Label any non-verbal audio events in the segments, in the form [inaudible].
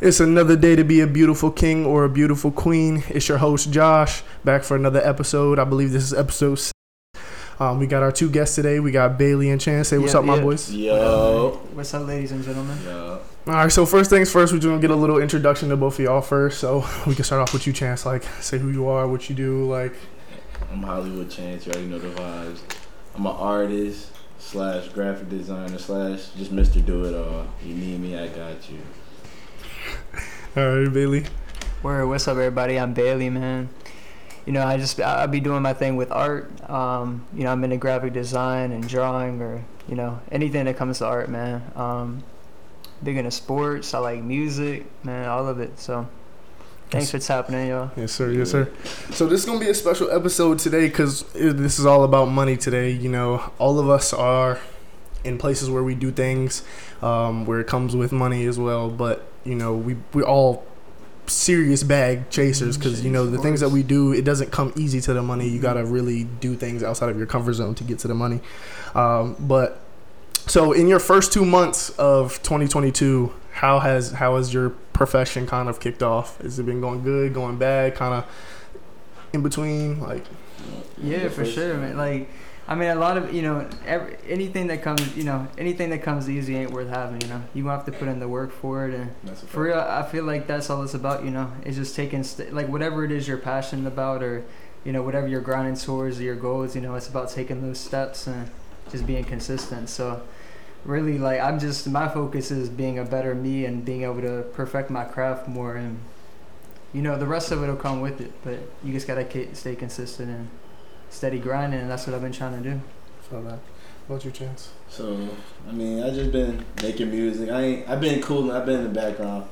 It's another day to be a beautiful king or a beautiful queen. It's your host Josh back for another episode. I believe this is episode. Six. Um, we got our two guests today. We got Bailey and Chance. Say what's Yeah, up, my boys. Yo. What's up, ladies and gentlemen? Yo. All right. So first things first, we're gonna get a little introduction to both of y'all first. So [laughs] we can start off with you, Chance. Like, say who you are, what you do. Like, I'm Hollywood Chance. You already know the vibes. I'm an artist slash graphic designer slash just Mr. Do It All. You need me, I got you. [laughs] all right, Bailey. Word, what's up, everybody? I'm Bailey, man. You know, I just I- I'll be doing my thing with art. Um, you know, I'm into graphic design and drawing, or you know, anything that comes to art, man. Um, big into sports. I like music, man, all of it. So, thanks for tapping in, y'all. Yes, sir. Yes, sir. So this is gonna be a special episode today because this is all about money today. You know, all of us are in places where we do things um, where it comes with money as well. But you know, we we all serious bag chasers because you know the things that we do it doesn't come easy to the money. You gotta really do things outside of your comfort zone to get to the money. Um, but so in your first two months of 2022 how has how has your profession kind of kicked off? Has it been going good going bad kind of in between like? Yeah, for sure, man. Like, I mean, a lot of you know, every, anything that comes, you know, anything that comes easy ain't worth having. You know, you have to put in the work for it, and For real, I feel like that's all it's about, you know. It's just taking st- like whatever it is you're passionate about, or you know whatever you're grinding towards, or your goals. You know, it's about taking those steps and just being consistent. So, really, like I'm just my focus is being a better me and being able to perfect my craft more, and you know the rest of it will come with it. But you just gotta stay consistent and steady grinding, and that's what I've been trying to do. so that what's your chance So, I mean, I just been making music. I ain't, I've been cool. I've been in the background,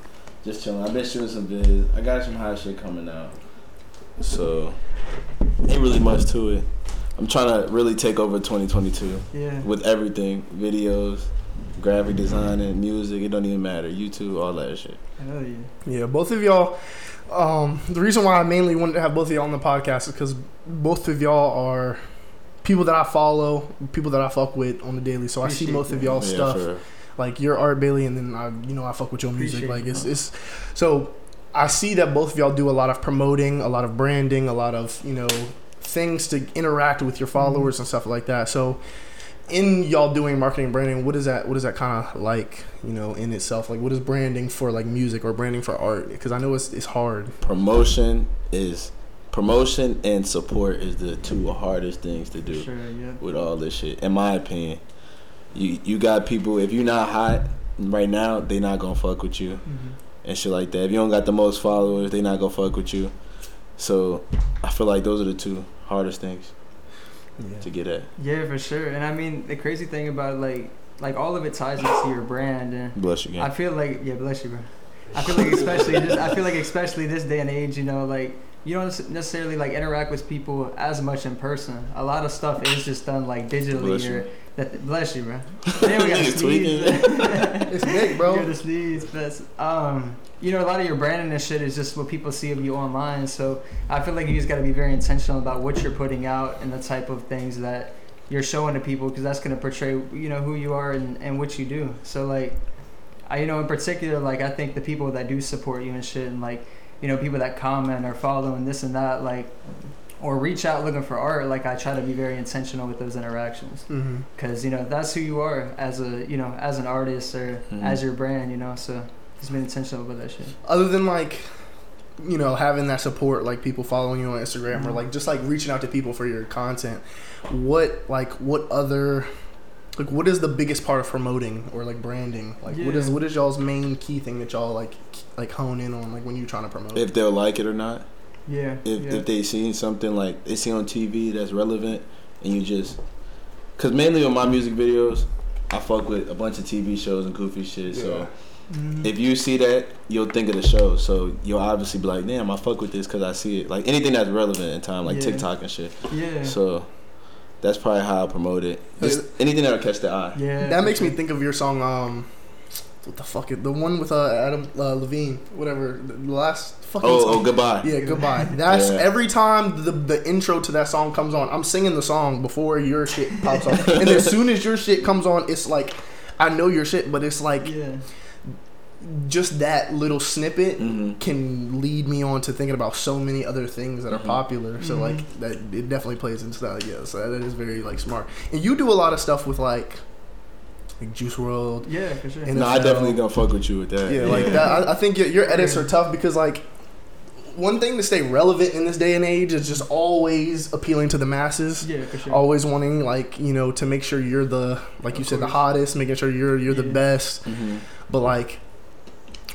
just chilling. I've been shooting some vids. I got some hot shit coming out. So, ain't really much to it. I'm trying to really take over 2022 Yeah. with everything, videos, graphic design, and music. It don't even matter. YouTube, all that shit. Hell yeah. Yeah, both of y'all. Um, the reason why I mainly wanted to have both of y'all on the podcast is because both of y'all are people that I follow, people that I fuck with on the daily. So I see both of y'all's Yeah, stuff, for real. like your art, Bailey, and then I, you know, I fuck with your music. Appreciate like it's it's so I see that both of y'all do a lot of promoting, a lot of branding, a lot of you know things to interact with your followers and stuff like that. So in y'all doing marketing branding, what is that? What is that kind of like? You know, in itself, like what is branding for like music or branding for art? Because I know it's it's hard. promotion is promotion and support is the two hardest things to do Sure. Yeah. with all this shit. In my opinion, you you got people. If you're not hot right now, they not gonna fuck with you hmm and shit like that. If you don't got the most followers, they not gonna fuck with you. So I feel like those are the two hardest things to get at. Yeah, for sure. And I mean, the crazy thing about like, like all of it ties into your brand, and Bless you, I feel like, yeah, bless you, bro. I feel like especially this, I feel like especially this day and age, you know, like you don't necessarily like interact with people as much in person. A lot of stuff is just done like digitally. Bless or you. that bless you, bro. [laughs] Then we got Nigga to sneeze. It's big, bro. You got to sneeze, but um, you know, a lot of your branding and shit is just what people see of you online. So I feel like you just got to be very intentional about what you're putting out and the type of things that you're showing to people because that's going to portray, you know, who you are and, and what you do. So like, I, you know, in particular, like I think the people that do support you and shit, and like, you know, people that comment or follow and this and that, like, or reach out looking for art, like I try to be very intentional with those interactions Mm-hmm. because you know that's who you are as a you know as an artist or Mhm. as your brand you know so just be intentional with that shit Other than like, you know, having that support, like people following you on Instagram or Mhm. like just like reaching out to people for your content. What like what other like what is the biggest part of promoting or like branding? Like what is Yeah. what is y'all's main key thing that y'all like like hone in on like when you're trying to promote? If they'll like it or not. yeah if, yeah. if they seen something like they see on TV that's relevant and you just because mainly on my music videos I fuck with a bunch of TV shows and goofy shit so Mhm. if you see that you'll think of the show so you'll obviously be like damn I fuck with this because I see it like anything that's relevant in time like Yeah. TikTok and shit yeah so that's probably how I promote it just anything that'll catch the eye yeah that makes me think of your song um what the fuck it the one with uh, Adam uh, Levine whatever the last fucking oh, song. oh goodbye Yeah, goodbye. That's Yeah. every time the the intro to that song comes on, I'm singing the song before your shit pops on. and as [laughs] soon as your shit comes on, it's like I know your shit, but it's like yeah just that little snippet hmm can lead me on to thinking about so many other things that are Mhm. popular. So Mhm. like that it definitely plays into that. Yeah, so that is very like smart. And you do a lot of stuff with like like Juice WRLD. Yeah, for sure. And No, I definitely gonna fuck with you with that. Yeah, like that. I, I think your, your edits are tough because like one thing to stay relevant in this day and age is just always appealing to the masses. yeah, for sure. Always wanting like you know to make sure you're the like you Of said the hottest, making sure you're you're the Yeah. best. hmm But like,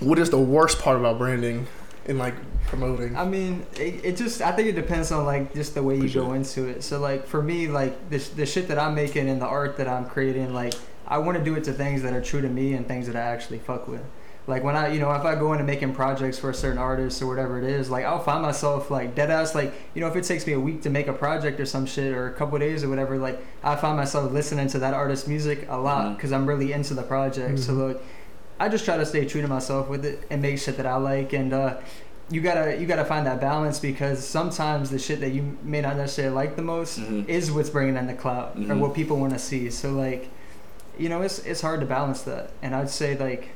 what is the worst part about branding and like promoting? I mean, it, it just I think it depends on like just the way you For go sure. into it. So like for me, like the the shit that I'm making and the art that I'm creating, like I want to do it to things that are true to me and things that I actually fuck with. Like when I, you know, if I go into making projects for a certain artist or whatever it is, like I'll find myself like dead ass, like you know, if it takes me a week to make a project or some shit or a couple days or whatever, like I find myself listening to that artist's music a lot because I'm really into the project. So Mhm. like, I just try to stay true to myself with it and make shit that I like and. uh you gotta you gotta find that balance because sometimes the shit that you may not necessarily like the most Mhm. is what's bringing in the clout or Mhm. what people want to see. So like, you know, it's it's hard to balance that, and I'd say like.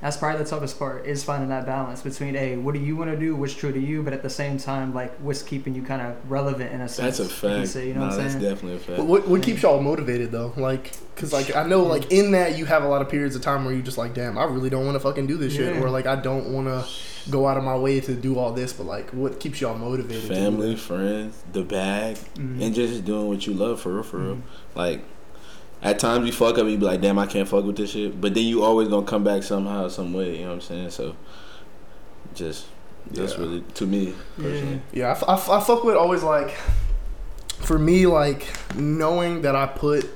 That's probably the toughest part is finding that balance between hey, what do you want to do, what's true to you, but at the same time, like what's keeping you kind of relevant in a sense. That's a if you fact. say, you know nah, what I'm that's saying? definitely a fact. But what what keeps y'all motivated though? Like, cause like I know like in that you have a lot of periods of time where you just like, damn, I really don't want to fucking do this shit, or like I don't want to go out of my way to do all this. But like, what keeps y'all motivated? Family, friends, the bag, Mhm. and just doing what you love for real, for real. Mhm. Like, at times you fuck up, and you be like, damn, I can't fuck with this shit. But then you always gonna come back somehow, some way. You know what I'm saying? So, just that's Yeah. really to me personally. Yeah, I, f- I, f- I fuck with always like, for me, like knowing that I put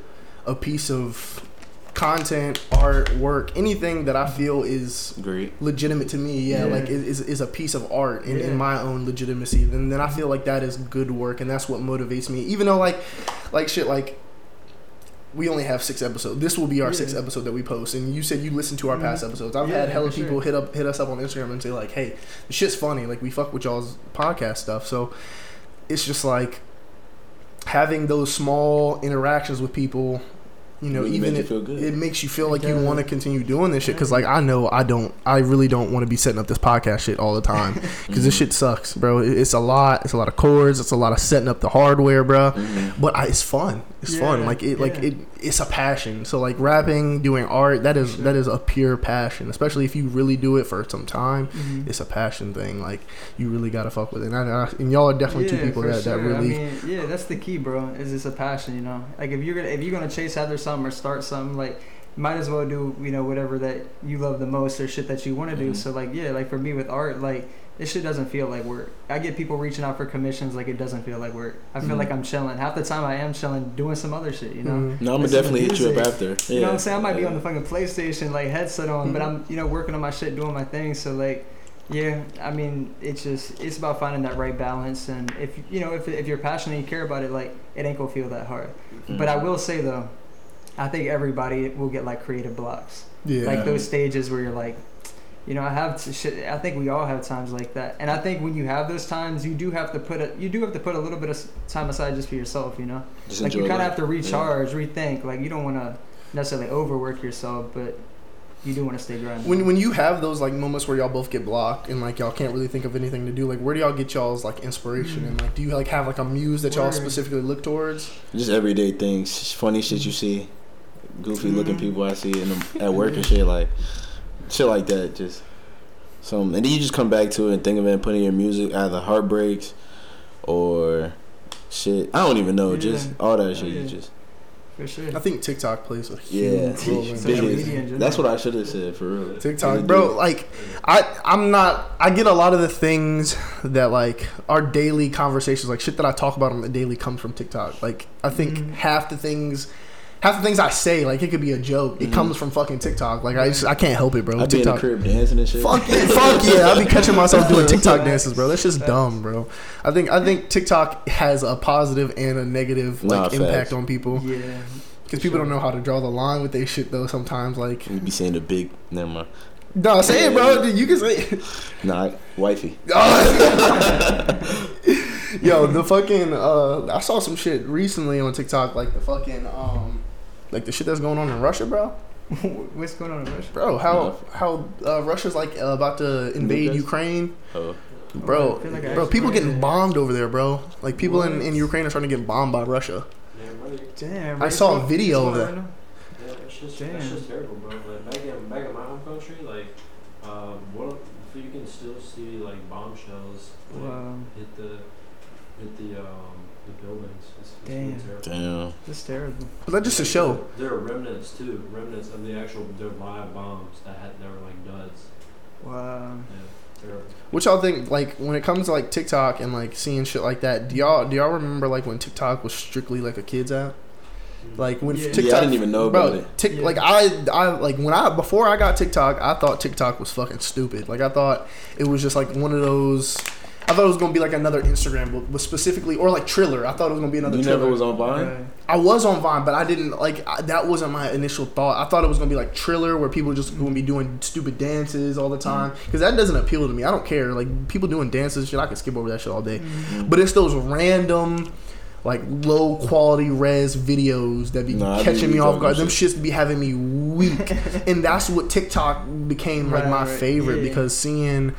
a piece of content, art, work, anything that I feel is Great. legitimate to me, yeah, Yeah. like it is is a piece of art in, Yeah. in my own legitimacy. Then then I feel like that is good work, and that's what motivates me. Even though like, like shit, like. We only have six episodes. This will be our Yeah. sixth episode that we post. And you said you listened to our Mhm. past episodes. I've Yeah, had hella for sure. people hit up hit us up on Instagram and say like, "Hey, the shit's funny. Like we fuck with y'all's podcast stuff." So it's just like having those small interactions with people. You know, Really even make you if feel good. it makes you feel like It you want to continue doing this shit. Because like I know I don't, I really don't want to be setting up this podcast shit all the time. [laughs] Because this Mhm. shit sucks, bro. It's a lot. It's a lot of chords. It's a lot of setting up the hardware, bro. Mhm. But I, it's fun. It's fun. Like it, like it. It's a passion. So like rapping, doing art, that is Sure. that is a pure passion. Especially if you really do it for some time, Mhm. it's a passion thing. Like you really gotta fuck with it. And, I, and y'all are definitely two people that, that sure. really. I mean, yeah, that's the key, bro. Is it's a passion, you know. Like if you're gonna if you're gonna chase after something or start something, like might as well do you know whatever that you love the most or shit that you want to do. Mhm. So like yeah, like for me with art, like this shit doesn't feel like work. I get people reaching out for commissions, like it doesn't feel like work. I feel Mhm. like I'm chilling. Half the time I am chilling, doing some other shit, you know. Mhm. No, I'm gonna definitely hit you up music. after. You know what I'm saying? I might be on the fucking PlayStation, like headset on, but Mhm. I'm, you know, working on my shit, doing my thing. So like, yeah, I mean, it's just it's about finding that right balance. And if you know, if if you're passionate, and you care about it, like it ain't gonna feel that hard. But I will say though, I think everybody will get like creative blocks, Yeah. like those stages where you're like. You know, I have to shit. I think we all have times like that, and I think when you have those times, you do have to put a you do have to put a little bit of time aside just for yourself. You know, Just like you kind of have to recharge, rethink. Like you don't want to necessarily overwork yourself, but you do want to stay grinding. When when you have those like moments where y'all both get blocked and like y'all can't really think of anything to do, like where do y'all get y'all's like inspiration and like do you like have like a muse that y'all specifically look towards? Just everyday things, funny shit you see, goofy looking Mhm. people I see in them, at work and shit like, shit like that. Just some, and then you just come back to it and think of it and put in your music, either heartbreaks or shit. I don't even know, just all that shit. You just for sure. I think TikTok plays a yeah, huge role in Social that. media general. That's what I should have said for real. TikTok, bro. do. Like, I I'm not. I get a lot of the things that like our daily conversations, like shit that I talk about on the daily, comes from TikTok. Like, I think Mhm. half the things, half the things I say, like it could be a joke. It Mhm. comes from fucking TikTok. Like I just I can't help it, bro. I be in the TikTok. crib dancing and shit. Fuck yeah, fuck yeah! I be catching myself doing [laughs] TikTok dances, bro. That's just dumb, bro. I think I think TikTok has a positive and a negative Nah, like facts. impact on people Yeah. because people don't know how to draw the line with their shit though. Sometimes like, You be saying the big, never mind. no, say it, bro. [laughs] You can say it. Nah, wifey. [laughs] Yo, the fucking uh, I saw some shit recently on TikTok, like the fucking um, like the shit that's going on in Russia, bro. [laughs] What's going on in Russia? Bro, how how uh, Russia's like uh, about to invade Ukraine, Oh, bro. I feel like bro, people actually- getting bombed over there, bro. Like people in, in Ukraine are trying to get bombed by Russia. Damn. Damn. I saw a video of that. Yeah, it's just Damn. that's just terrible, bro. Like back in back in my home country, like um, what you can still see like bombshells like, Wow. hit the hit the um the buildings. It's, it's Damn. really terrible. damn. That's terrible. But that's just a show. There are remnants too, remnants of the actual their live bombs that had they were like duds. Wow. Yeah, terrible. What y'all think? Like when it comes to like TikTok and like seeing shit like that, do y'all do y'all remember like when TikTok was strictly like a kids app? Like when Yeah. TikTok, Yeah, I didn't even know bro, about it. Tik, Yeah. like I, I like when I before I got TikTok, I thought TikTok was fucking stupid. Like I thought it was just like one of those. I thought it was gonna be like another Instagram, but, but specifically or like Triller. I thought it was gonna be another. You Triller. never was on Vine. Right. I was on Vine, but I didn't like I, that. Wasn't my initial thought. I thought it was gonna be like Triller, where people just gonna be doing stupid dances all the mm-hmm. time. Because that doesn't appeal to me. I don't care. Like people doing dances, shit. I can skip over that shit all day. Mm-hmm. But it's those random, like low quality res videos that be Nah, catching me off guard. them Them shits be having me weak, [laughs] and that's what TikTok became like Right, my right, favorite yeah. because seeing.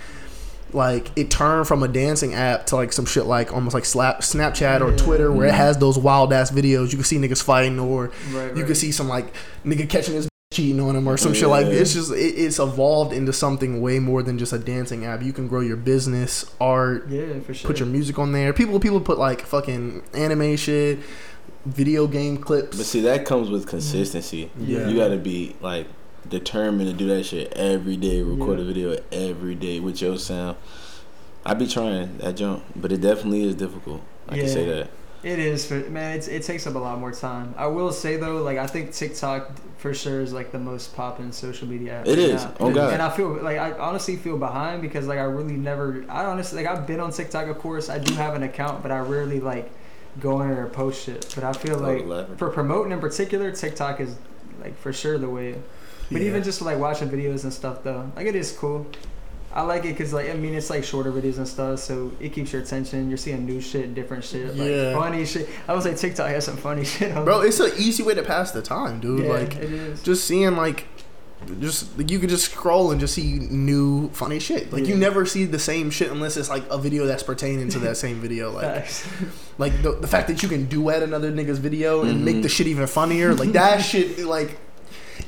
Like it turned from a dancing app to like some shit like almost like slap Snapchat or Yeah. Twitter where it Mhm. has those wild ass videos. You can see niggas fighting or Right. you right. can see some like nigga catching his [laughs] cheating on him or some shit like Yeah. it's just it, it's evolved into something way more than just a dancing app. You can grow your business, art, Yeah, for sure. put your music on there. People people put like fucking anime shit, video game clips. But see, that comes with consistency. Yeah. You gotta be like determined to do that shit every day. Record Yeah. a video every day with your sound. I be trying that jump, but it definitely is difficult. I can say Yeah. that. It is, for, man. It's, it takes up a lot more time. I will say though, like I think TikTok for sure is like the most popping social media app. It right is. now. Oh, God. And I feel like I honestly feel behind because like I really never. I honestly like I've been on TikTok, of course. I do have an account, but I rarely like go in there or post shit. But I feel Oh, like for promoting in particular, TikTok is like for sure the way. But Yeah. even just like watching videos and stuff though, like it is cool. I like it because like I mean it's like shorter videos and stuff, so it keeps your attention. You're seeing new shit, different shit, like Yeah. funny shit. I would say TikTok has some funny [laughs] shit. On Bro, it. it's an easy way to pass the time, dude. yeah, like it is. just seeing like just like, you could just scroll and just see new funny shit. Like you never see the same shit unless it's like a video that's pertaining to that same video. Like [laughs] like the, the fact that you can duet another nigga's video and make Mhm. the shit even funnier. Like that shit like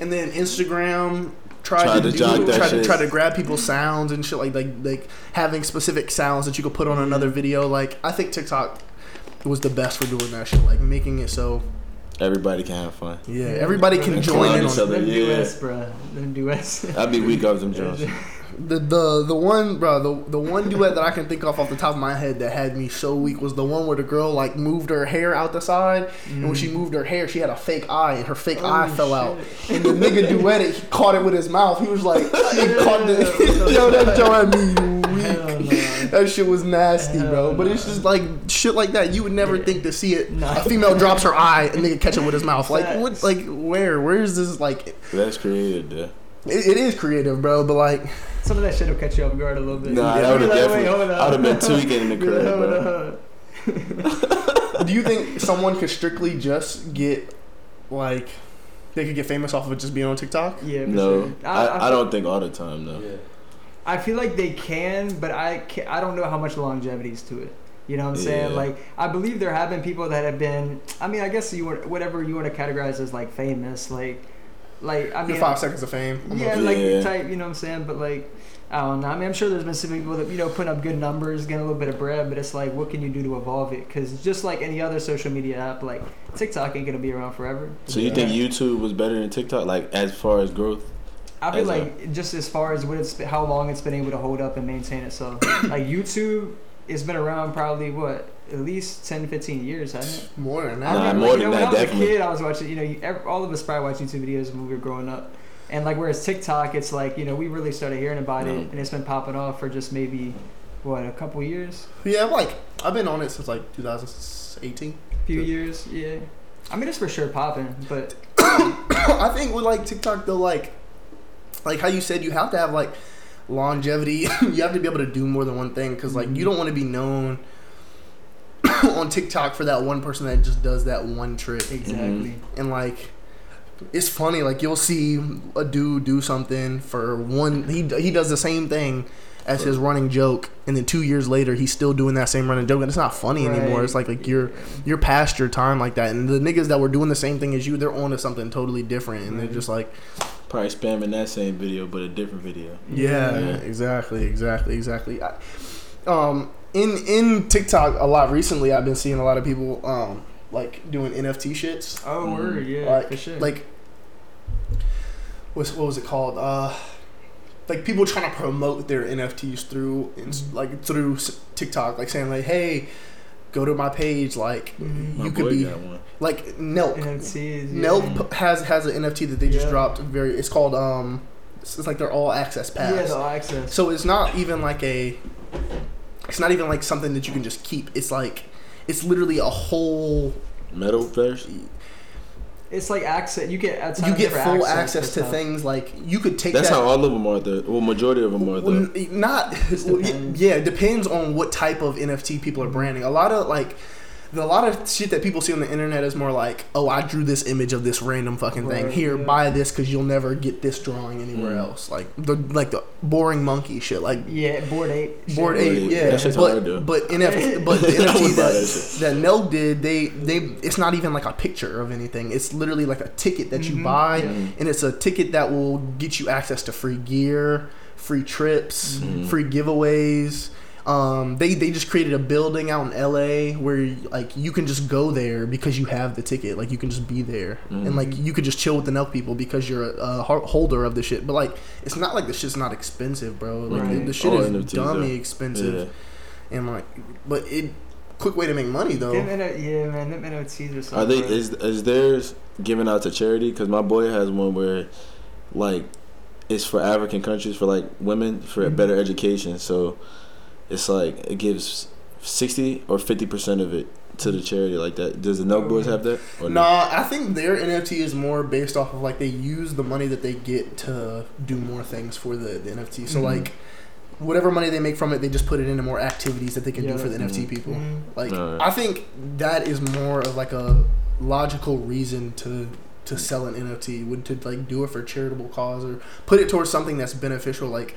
and then Instagram tried, Tried to, to do, jog that tried to shit. try to grab people's sounds and shit like like like having specific sounds that you could put on another mm-hmm. video. Like I think TikTok was the best for doing that shit. Like making it so Everybody can have fun. yeah, Yeah. everybody can And join clown in each on other. Them yeah. duets, bruh. Them duets. I'd be weak off them [laughs] Jones. The the the one bro the the one duet that I can think of off the top of my head that had me so weak was the one where the girl like moved her hair out the side and when she moved her hair she had a fake eye and her fake Oh, eye fell out. and the nigga [laughs] duetted he caught it with his mouth. He was like [laughs] he caught the [laughs] yo that joke had me Hell weak. No. that shit was nasty bro. Hell but it's just like shit like that you would never Yeah. think to see it. No. a female drops her eye and nigga catch it with his mouth. Like what like where where is this like it, That's creative, though. it is creative bro but like Some of that shit will catch you off guard a little bit. Nah, Yeah. that would have definitely. hold I would have been tweaking [laughs] in the Yeah, crib, hold bro. [laughs] Do you think someone could strictly just get like they could get famous off of just being on TikTok? Yeah, for No, sure. I, I don't think all the time though. Yeah. I feel like they can, but I can, I don't know how much longevity is to it. You know what I'm saying? Yeah. Like I believe there have been people that have been. I mean, I guess you would whatever you want to categorize as like famous, like like I Your mean, five seconds of fame. almost. yeah, like Yeah. type. You know what I'm saying? But like. I don't know. I mean, I'm sure there's been some people that you know putting up good numbers, getting a little bit of bread, but it's like, what can you do to evolve it? Because just like any other social media app, like TikTok ain't gonna be around forever. So you think YouTube was better than TikTok, like as far as growth? I feel As a- like just as far as what it's how long it's been able to hold up and maintain itself. [coughs] like YouTube, it's been around probably what at least 10, 15 years, hasn't it? more than that. Nah, remember, more you know, than when that, I was definitely. a kid, I was watching. You know, you, ev all of us probably watched YouTube videos when we were growing up. And like whereas TikTok, it's like you know we really started hearing about it, and it's been popping off for just maybe what a couple years, Yeah, like I've been on it since like 2018. few Yeah. years, yeah. I mean, it's for sure popping, but [coughs] I think with like TikTok though, like like how you said, you have to have like longevity. [laughs] you have to be able to do more than one thing because like you mm-hmm. don't want to be known on TikTok for that one person that just does that one trick. exactly. And like it's funny. Like you'll see a dude do something for one. He he does the same thing as his running joke, and then two years later he's still doing that same running joke, and it's not funny anymore. It's like like you're you're past your time like that, and the niggas that were doing the same thing as you, they're on to something totally different, and they're just like, Probably spamming that same video, but a different video. yeah, Yeah. exactly, exactly, exactly. I, um, in in TikTok a lot recently, I've been seeing a lot of people um like doing NFT shits. Oh, Mm. word, yeah, like, for sure. like what's what was it called? Uh, like people trying to promote their NFTs through ins- Mm-hmm. like through TikTok, like saying like, hey, go to my page, like Mhm. My you boy could be got one. like Nelk. NFTs. Yeah. Nelk has has an NFT that they just Yeah. dropped. Very, it's called um, it's, it's like they're all access pass. Yeah, all access. So it's not even like a. It's not even like something that you can just keep. It's like, it's literally a whole. Metal version. It's like access. You get at You get full access, access, to stuff. things like you could take That's that. how all of them are. The well, majority of them are. Well, The not [laughs] Just depends. yeah, it depends on what type of NFT people are branding. A lot of like the, a lot of shit that people see on the internet is more like, oh, I drew this image of this random fucking thing. Right, Here, yeah. buy this because you'll never get this drawing anywhere Mm. else. Like the like the boring monkey shit. Like Yeah, board eight. Board Shit. Eight, Bored Ape, yeah, that shit's hard to but do. but NFT, but [laughs] the [laughs] NFT that that, that Nelk did, they they it's not even like a picture of anything. It's literally like a ticket that you Mhm, buy, yeah. And it's a ticket that will get you access to free gear, free trips, Mhm. free giveaways. Um, they they just created a building out in LA where like you can just go there because you have the ticket. Like you can just be there, and Mhm. like you could just chill with the Nelk people because you're a, a holder of the shit. But like it's not like the shit's not expensive, bro. Like the, Right. the shit All is NFTs dummy are. expensive Yeah. and like, but it quick way to make money though. Them yeah, man, them NFTs are so. Are they? hard. Is is theirs given out to charity? Because my boy has one where, like, it's for African countries for like women for a Mhm. better education. So, it's like it gives sixty or fifty percent of it to the charity like that. Does the Nelk Boys have that? Or no? Nah, I think their NFT is more based off of like they use the money that they get to do more things for the, the NFT. So Mhm. like whatever money they make from it, they just put it into more activities that they can Yeah. do for the NFT Mhm. people. Mhm. Like Alright. I think that is more of like a logical reason to to sell an NFT would to like do it for charitable cause or put it towards something that's beneficial like f-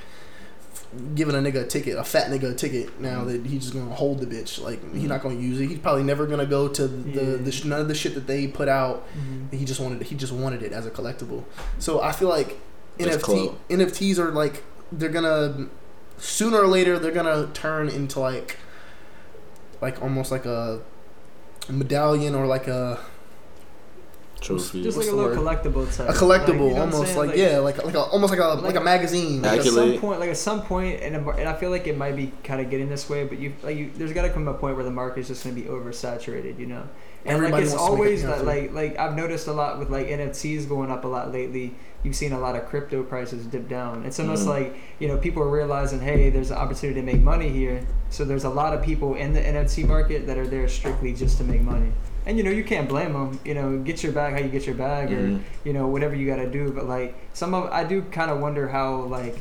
giving a nigga a ticket a fat nigga a ticket now Mhm. that he's just gonna hold the bitch like he's Mhm. not gonna use it he's probably never gonna go to the, Yeah. the sh- none of the shit that they put out Mhm. he just wanted he just wanted it as a collectible so I feel like That's NFT clout. NFTs are like they're gonna sooner or later they're gonna turn into like like almost like a medallion or like a Trophy. Just What's like a little word? collectible type. a collectible Like, you know almost saying? like, yeah like like a, almost like a like, a magazine Like at some point, like at some point, and, and I feel like it might be kind of getting this way, but you like you, there's got to come a point where the market is just going to be oversaturated, you know. And Everybody like it's wants to make always a that like like I've noticed a lot with like NFTs going up a lot lately. You've seen a lot of crypto prices dip down. It's almost Mhm. like you know people are realizing, hey, there's an opportunity to make money here. So there's a lot of people in the NFT market that are there strictly just to make money. And you know you can't blame them. You know, get your bag how you get your bag, or Mhm. you know whatever you got to do but like some of i do kind of wonder how like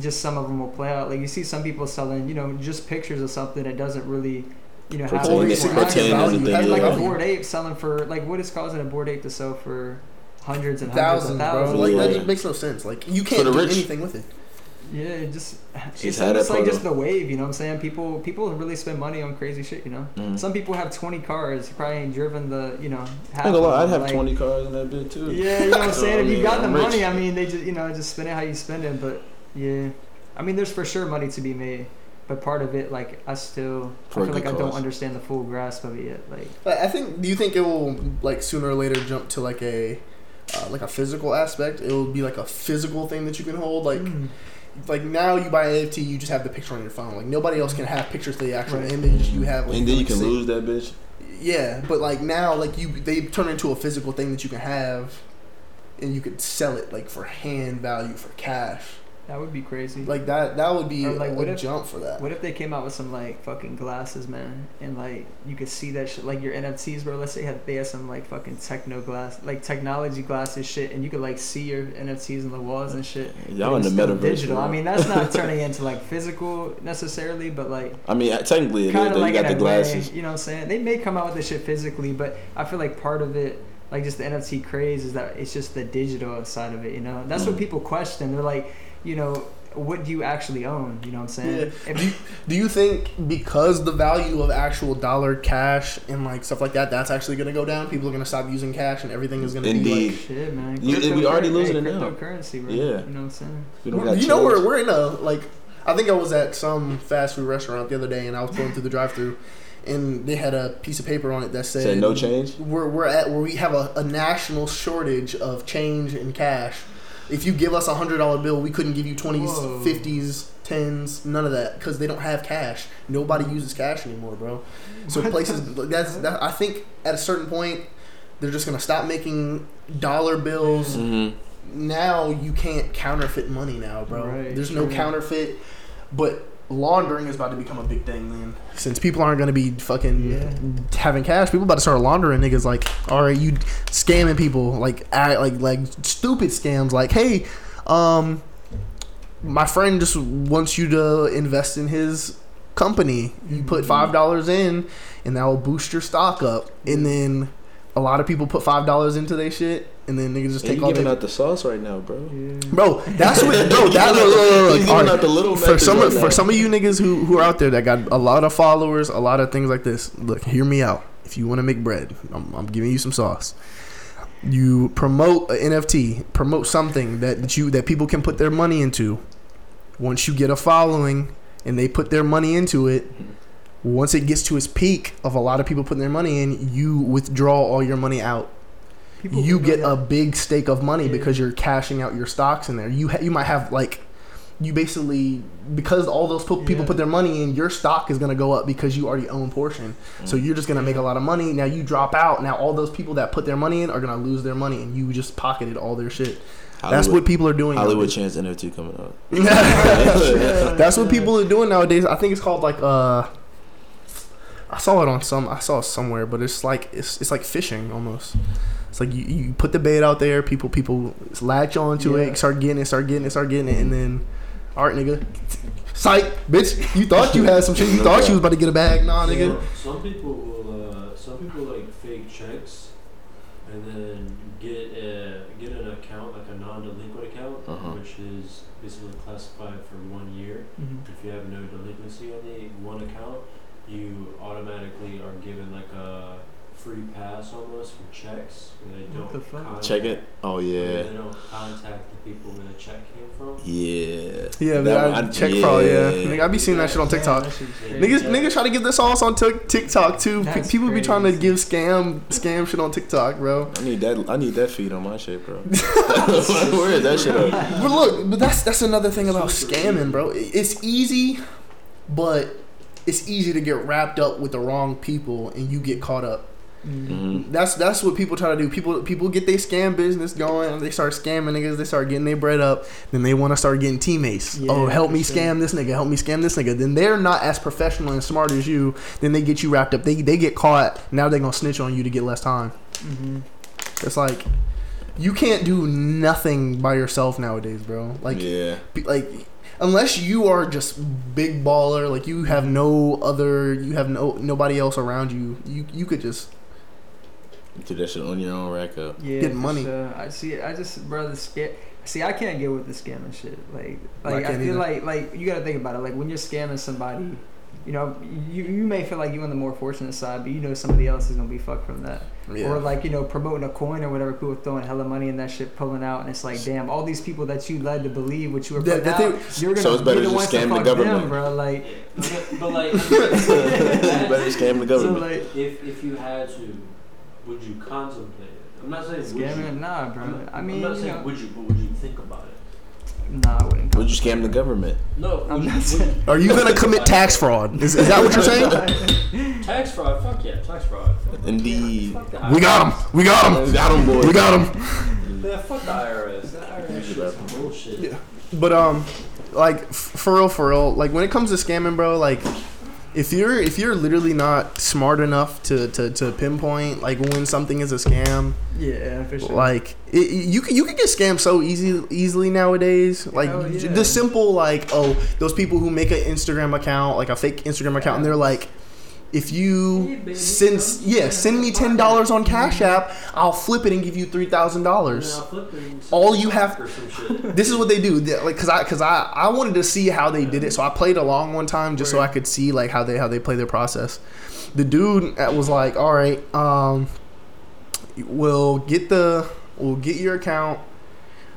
just some of them will play out like you see some people selling you know just pictures of something that doesn't really you know have Pretend any it- more pretend value. Like- like a Bored Ape selling for like what is causing a Bored Ape to sell for hundreds and hundreds thousands of bro thousands like that just makes no sense like you can't do rich. anything with it yeah it just He's it's had almost that like just the wave you know what i'm saying people people really spend money on crazy shit you know Mhm. some people have 20 cars probably ain't driven the you know half I ain't gonna lie, I'd of have like- twenty cars in that bit too. Yeah, you know what I'm saying. I If you mean, got the I'm [laughs] rich. money, I mean, they just you know just spend it how you spend it. But yeah, I mean, there's for sure money to be made. But part of it, like I still, For a I feel good like I don't understand the full grasp of it yet. Like But I think. Do you think it will like sooner or later jump to like a uh, like a physical aspect? It will be like a physical thing that you can hold. Like mm, like now you buy an NFT, you just have the picture on your phone. Like nobody else can have pictures of the actual Right. image. You have. Like, And then you like, can sit- lose that bitch. Yeah, but like now, like you, they turn into a physical thing that you can have, and you could sell it like for hand value for cash. That would be crazy. Like that, that would be Or, like, a what if- jump for that. what if they came out with some like fucking glasses, man, and like you could see that shit, like your NFTs, bro. Let's say had, they had some like fucking techno glass, like technology glasses, shit, and you could like see your NFTs on the walls and shit. Y'all but in the metaverse. Digital. bro. I mean, that's not [laughs] turning into like physical necessarily, but like I mean, technically it is. though. like you got the glasses. way, you know what I'm saying? They may come out with this shit physically, but I feel like part of it like just the NFT craze is that it's just the digital side of it. You know, that's what Mhm. people question. They're like, you know, what do you actually own? You know what I'm saying? Yeah. If Do you, do you think because the value of actual dollar cash and like stuff like that, that's actually gonna go down? People are gonna stop using cash and everything is gonna be like. Shit, man. You- we already Cryptocurrency- losing hey, it now. Cryptocurrency, bro. Yeah. You know what I'm saying? We don't You know, we're, we're in a like. I think I was at some fast food restaurant the other day, and I was going through the drive-through, and they had a piece of paper on it that said, Said no change. We're, we're at where we have a, a national shortage of change and cash. If you give us a hundred dollar bill, we couldn't give you twenties, fifties, tens, none of that because they don't have cash. Nobody uses cash anymore, bro. So places that's that, I think at a certain point they're just gonna stop making dollar bills Mm-hmm. now you can't counterfeit money now, bro. Right, There's no true. counterfeit, but laundering is about to become a big thing, man. Since people aren't gonna be fucking Yeah. having cash, people about to start laundering niggas. Like, all right, you scamming people, like, act, like, like stupid scams. Like, hey, um, my friend just wants you to invest in his company. You put Mm-hmm. five dollars in, and that will boost your stock up. And then a lot of people put five dollars into their shit, and then niggas just And take you all giving their out the sauce right now, bro. Yeah. Bro, that's what. Bro, [laughs] that look, look, look, He's look, giving right. out the little For some, right of, now. for some of you niggas who who are out there that got a lot of followers, a lot of things like this. Look, hear me out. If you want to make bread, I'm, I'm giving you some sauce. You promote an NFT, promote something that, that you that people can put their money into. Once you get a following and they put their money into it, once it gets to its peak of a lot of people putting their money in, you withdraw all your money out People you get a big stake of money Yeah. because you're cashing out your stocks in there. You ha- you might have like you basically because all those pu- people Yeah. put their money in, your stock is gonna go up because you already own portion. So Mm. you're just gonna make a lot of money. Now you drop out. Now all those people that put their money in are gonna lose their money, and you just pocketed all their shit. That's what people are doing. Hollywood nowadays. Chance NFT coming up. [laughs] [laughs] That's what people are doing nowadays. I think it's called like uh. I saw it on some. I saw it somewhere, but it's like it's it's like fishing almost. It's like you, you put the bait out there, people people latch onto Yeah. it, start getting it, start getting it, start getting it, and then, all right, nigga, psych, bitch, you thought you had some shit, you thought you was about to get a bag, nah, nigga. So, some people will, uh, some people like fake checks, and then get a get an account like a non-delinquent account, Uh-huh. which is basically classified for one year. Mhm. If you have no delinquency on the one account, you automatically are given like a free pass almost for checks where they don't the contact, Check it. Oh where yeah. They don't contact the people where the check came from. Yeah. Yeah, That that one, I- check fraud, yeah. yeah. Nigga, I be seeing that shit on TikTok. that shit's Yeah. Niggas, niggas try to get this sauce on Tik TikTok too. P- That's People be trying to give scam scam shit on TikTok, bro. I need that. I need that feed on my shit, bro. [laughs] [laughs] Where is that shit at? But look, but that's that's another thing about scamming, bro. It's easy, but it's easy to get wrapped up with the wrong people and you get caught up. Mhm. Mhm. That's that's what people try to do. People people get their scam business going and they start scamming niggas. They start getting their bread up. Then they want to start getting teammates. Yeah, oh, help for me sure. scam this nigga. Help me scam this nigga. Then they're not as professional and smart as you. Then they get you wrapped up. They they get caught. Now they're gonna snitch on you to get less time. Mhm. It's like you can't do nothing by yourself nowadays, bro. Like yeah. like unless you are just big baller like you have no other you have no nobody else around you you you could just Do that shit on your own rack up. Yeah, Get money. sure. I see. I just brother scam. See, I can't get with the scamming shit. Like, I like I, can't feel either. like like you got to think about it. Like when you're scamming somebody, you know, you you may feel like you're on the more fortunate side, but you know somebody else is gonna be fucked from that. Or like you know promoting a coin or whatever, people throwing hella money in that shit, pulling out, and it's like, damn, all these people that you led to believe what you were That- putting that out, you're gonna So it's better be the to ones scam to the government. them, bro. Like, but, but like, [laughs] [laughs] Better scam the government. so like if if you had to, would you contemplate it? I'm not saying would you. scamming, nah, bro. I'm, I mean, I'm not you saying know, would you, but would you think about it? Nah, I wouldn't. Would you scam the government? No, I'm not saying- are you gonna commit tax fraud is, is that what you're saying [laughs] tax fraud? Fuck yeah, tax fraud. Fuck Indeed. Fuck the we got him we got him We got him, boy. we got him Yeah, fuck the IRS. The IRS shit's bullshit. Yeah. but um like f- for real for real like when it comes to scamming bro like if you're if you're literally not smart enough to, to, to pinpoint like when something is a scam Yeah, for sure. Like it, you can you can get scammed so easy easily nowadays. Like Hell yeah. the simple like oh those people who make an Instagram account like a fake Instagram account and they're like if you baby, send yeah send me ten dollars on Cash App, I'll flip it and give you three thousand dollars. I'll flip it and All you have- stock or some shit. [laughs] This is what they do, like, cause I, cause I, I wanted to see how they did it, so I played along one time just so I could see like how they, how they play their process. The dude that was like, all right, um, we'll get the, we'll get your account.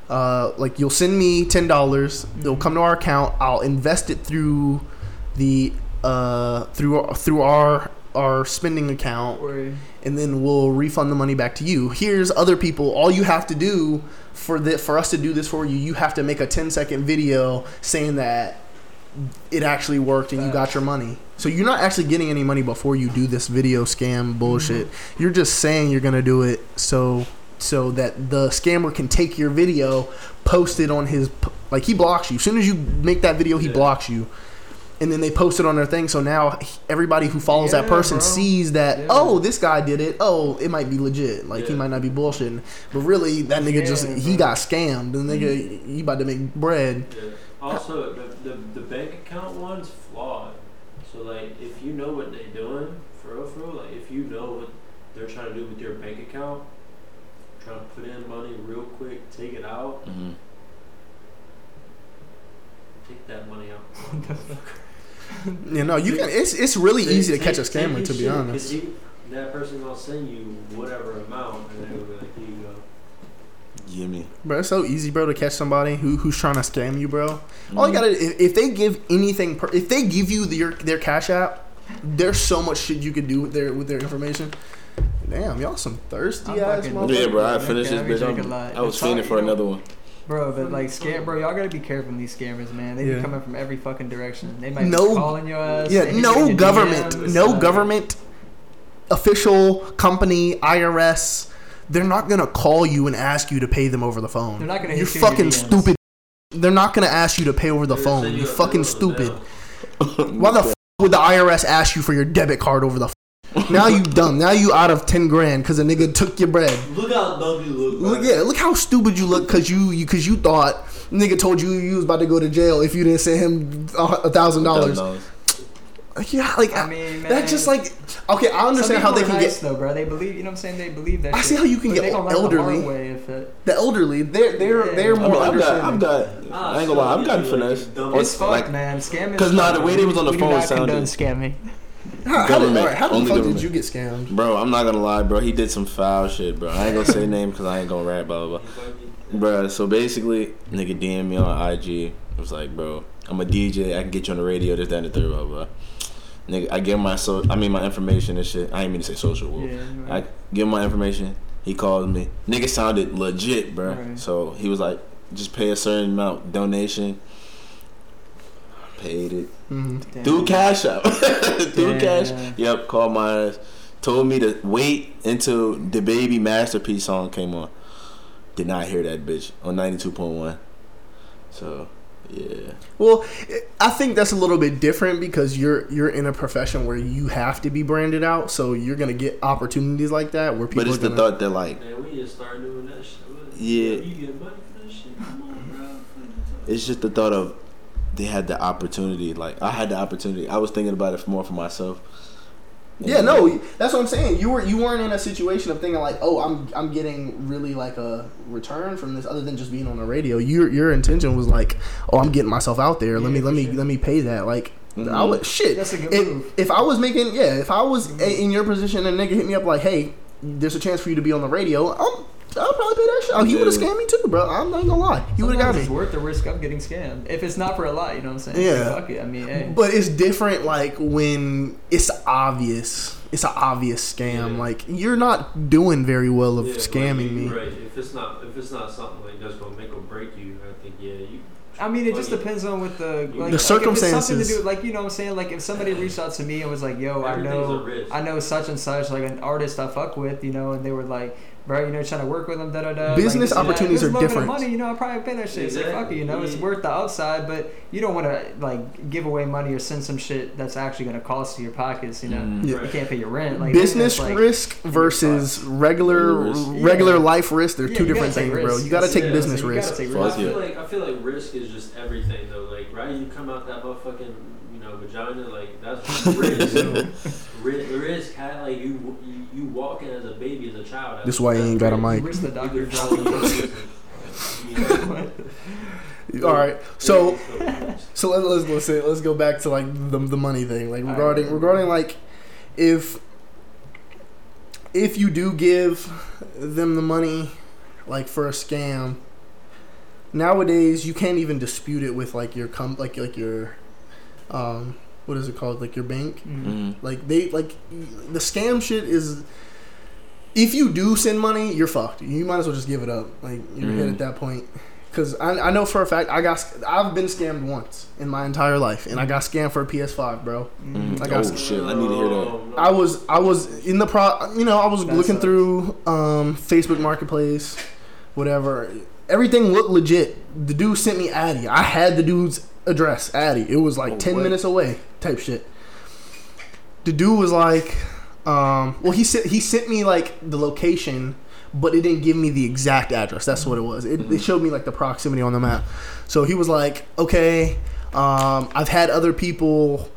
Uh, like you'll send me ten dollars. They'll come to our account. I'll invest it through the, uh, through through our our spending account and then we'll refund the money back to you. Here's other people. All you have to do for the for us to do this for you, you have to make a 10 second video saying that it actually worked and you got your money. So you're not actually getting any money before you do this video scam bullshit. You're just saying you're gonna do it so so that the scammer can take your video, post it on his like he blocks you. As soon as you make that video, he Yeah. blocks you. And then they post it on their thing, so now everybody who follows that person bro. sees that. Yeah. Oh, this guy did it. Oh, it might be legit. Like he might not be bullshitting, but really that nigga just Yeah, he got scammed. The nigga he about to make bread. Yeah. Also, the, the the bank account one's flawed. So like, if you know what they're doing, for real, for real, like if you know what they're trying to do with your bank account, trying to put in money real quick, take it out, Mhm. take that money out. [laughs] [laughs] [laughs] You know, you can. It's it's really Take- easy to catch a scammer. To be shit, 'cause honest. you- that person gonna send you whatever amount, and they'll be like, "Here you go." Yeah, me. Bro, it's so easy, bro, to catch somebody who who's trying to scam you, bro. All you Mhm. gotta if, if they give anything, per, if they give you their their cash app, there's so much shit you could do with their with their information. Damn, y'all some thirsty I'm ass motherfuckers. Yeah, bro. I Okay, finished this bitch. I'm- a lot. I was It's all- fiending for another one. Bro, but like scam, bro, y'all gotta be careful from these scammers, man. They Yeah. be coming from every fucking direction. They might No- be calling your ass. Yeah, hit you in no government, DMs, no uh, government, official company, IRS. They're not gonna call you and ask you to pay them over the phone. They're not gonna You're hit you fucking stupid. They're not gonna ask you to pay over the They'll phone. You a fucking bill in the stupid. Why the f- would the IRS ask you for your debit card over the? F- now you dumb. Now you out of ten grand because a nigga took your bread. Look how dumb you look. Look, yeah, look how stupid you look because you you because you thought nigga told you you was about to go to jail if you didn't send him a a thousand dollars. Yeah, like I mean, man, that just like okay, I understand how they people can are nice, get though, bro. They believe, you know what I'm saying? They believe that. I shit. see how you can But get they gonna learn the elderly. way if it- the elderly. They're they're Yeah. they're I more mean, I've got. I've got, I ain't gonna lie, I've so gotten you finesse. It's fucked, like, man. Scamming. 'Cause nah, the way they was on the we phone not condone sounded- scamming. How, how, did, Government, all right, how the only fuck government. did you get scammed? Bro, I'm not gonna lie, bro. He did some foul shit, bro. I ain't gonna say [laughs] name because I ain't gonna rap, blah blah blah. Bro, so basically, nigga DM me on IG. It was like, bro, I'm a DJ. I can get you on the radio. This, that, and the third, blah blah. Nigga, I give him my so, I mean my information and shit. I ain't mean to say social. Well, Yeah, I give him my information. He called me. Nigga sounded legit, bro. Right. So he was like, just pay a certain amount donation. Paid it. hmm Through Cash App. [laughs] Through Cash. Yep, called my ass. Told me to wait until the baby masterpiece song came on. Did not hear that bitch on ninety two point one. So yeah. Well, I think that's a little bit different because you're you're in a profession where you have to be branded out, so you're gonna get opportunities like that where people. But it's are the thought that like Man, we just started doing that shit. Yeah. You get money for that shit? Come on, bro. it's just the thought of they had the opportunity. Like I had the opportunity. I was thinking about it more for myself. Yeah, no, that's what I'm saying. You were you weren't in a situation of thinking like, oh, I'm I'm getting really like a return from this other than just being on the radio. Your your intention was like, oh, I'm getting myself out there. Let Yeah, me let me sure. let me pay that. Like, I Mhm. would shit. That's a good if, move. if I was making yeah, if I was a- in your position and nigga hit me up like, hey, there's a chance for you to be on the radio. I'm I'll probably pay that shit. Oh, he would have Yeah. scammed me too, bro. I'm not gonna lie. He would have got me. It's worth the risk of getting scammed. If it's not for a lot, you know what I'm saying? Yeah. Like, fuck it. I mean, hey. But it's different, like when it's obvious. It's an obvious scam. Yeah. Like you're not doing very well of Yeah, like, scamming you- me. Right. If it's not if it's not something like that's gonna make or break you, I think yeah, you. I mean, it just depends on what the like, The like, If it's something to circumstances. do, like you know, what I'm saying, like if somebody reached out to me and was like, "Yo, I know. I know such and such, like an artist I fuck with, you know," and they were like, "Bro, you know, trying to work with them, da da da." Business like, this and that. opportunities If are a little bit of different. Money, you know, I probably pay that shit. It's like, fuck it, you know, it's worth the outside, but you don't want to like give away money or send some shit that's actually gonna cost you your pockets. You know, Mm. Yeah. you can't pay your rent. Like Business like, risk versus regular Risk. regular Yeah. life risk. They're Yeah, two different take things, bro. You gotta take yeah, business so risk. take Fuck I feel like I feel like risk is is just everything though. Like right, you come out that motherfucking you know vagina like that's [laughs] risk. Ri- risk had like you you, you walking as a baby as a child. This why you ain't got a mic. Where's the You doctor could drop? fall in- All right, so so let, let's let's say, let's go back to like the the money thing, like Alright. regarding regarding like if if you do give them the money like for a scam nowadays you can't even dispute it with like your com like like your um what is it called like your bank Mm. Mhm. like they like the scam shit is if you do send money you're fucked you might as well just give it up like you're hit Mhm. at that point because I, I know for a fact I got I've been scammed once in my entire life and I got scammed for a PS5 bro Mm. I got oh shit! I need to hear that. I was I was in the pro you know I was That looking sucks. through um, Facebook Marketplace whatever everything looked legit the dude sent me Addy I had the dude's address Addy it was like Oh, 10 what? minutes away type shit the dude was like um, well he sent he sent me like the location but it didn't give me the exact address that's what it was it, Mm-hmm. it showed me like the proximity on the map so he was like okay um, I've had other people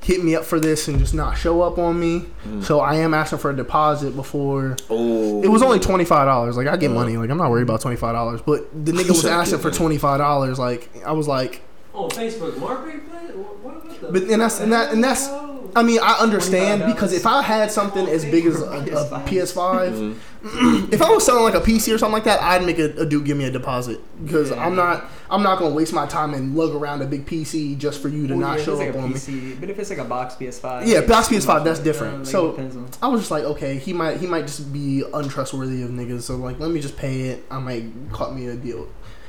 hit me up for this and just not show up on me. Mm. So I am asking for a deposit before. Oh, It was only twenty five dollars. Like I get Uh. money. Like I'm not worried about twenty five dollars. But the nigga [laughs] was asking for twenty five dollars. Like I was like, on Facebook Marketplace. What, what, the But- and that's- and that- and that's- I mean, I understand because if I had something as big as a, a PS5, Mhm. if I was selling like a PC or something like that, I'd make a, a dude give me a deposit because Yeah. I'm not I'm not gonna waste my time and lug around a big PC just for you to Well, not yeah, show like up a on me. PC, but if it's like a box PS5, Yeah, box PS5, that's different. So- it depends on- I was just like, okay, he might he might just be untrustworthy of niggas. So like, let me just pay it. I might cut me a deal.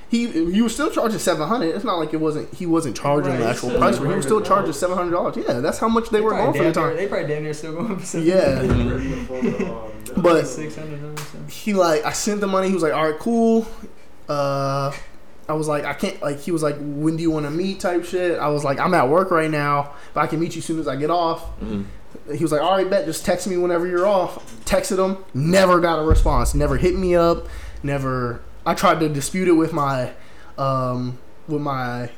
He he was still charging seven hundred. It's not like it wasn't he wasn't charging Right, the actual price, but he was still charging seven hundred dollars. Yeah, that's how much they, were going for the damn near- time. They probably damn near still going for Yeah. Um, But six hundred he like I sent the money. He was like, all right, cool. Uh, I was like, I can't like. He was like, when do you want to meet? Type shit. I was like, I'm at work right now, but I can meet you as soon as I get off. Mhm. He was like, all right, bet. Just text me whenever you're off. Texted him. Never got a response. Never hit me up. Never. I tried to dispute it with my, um, with my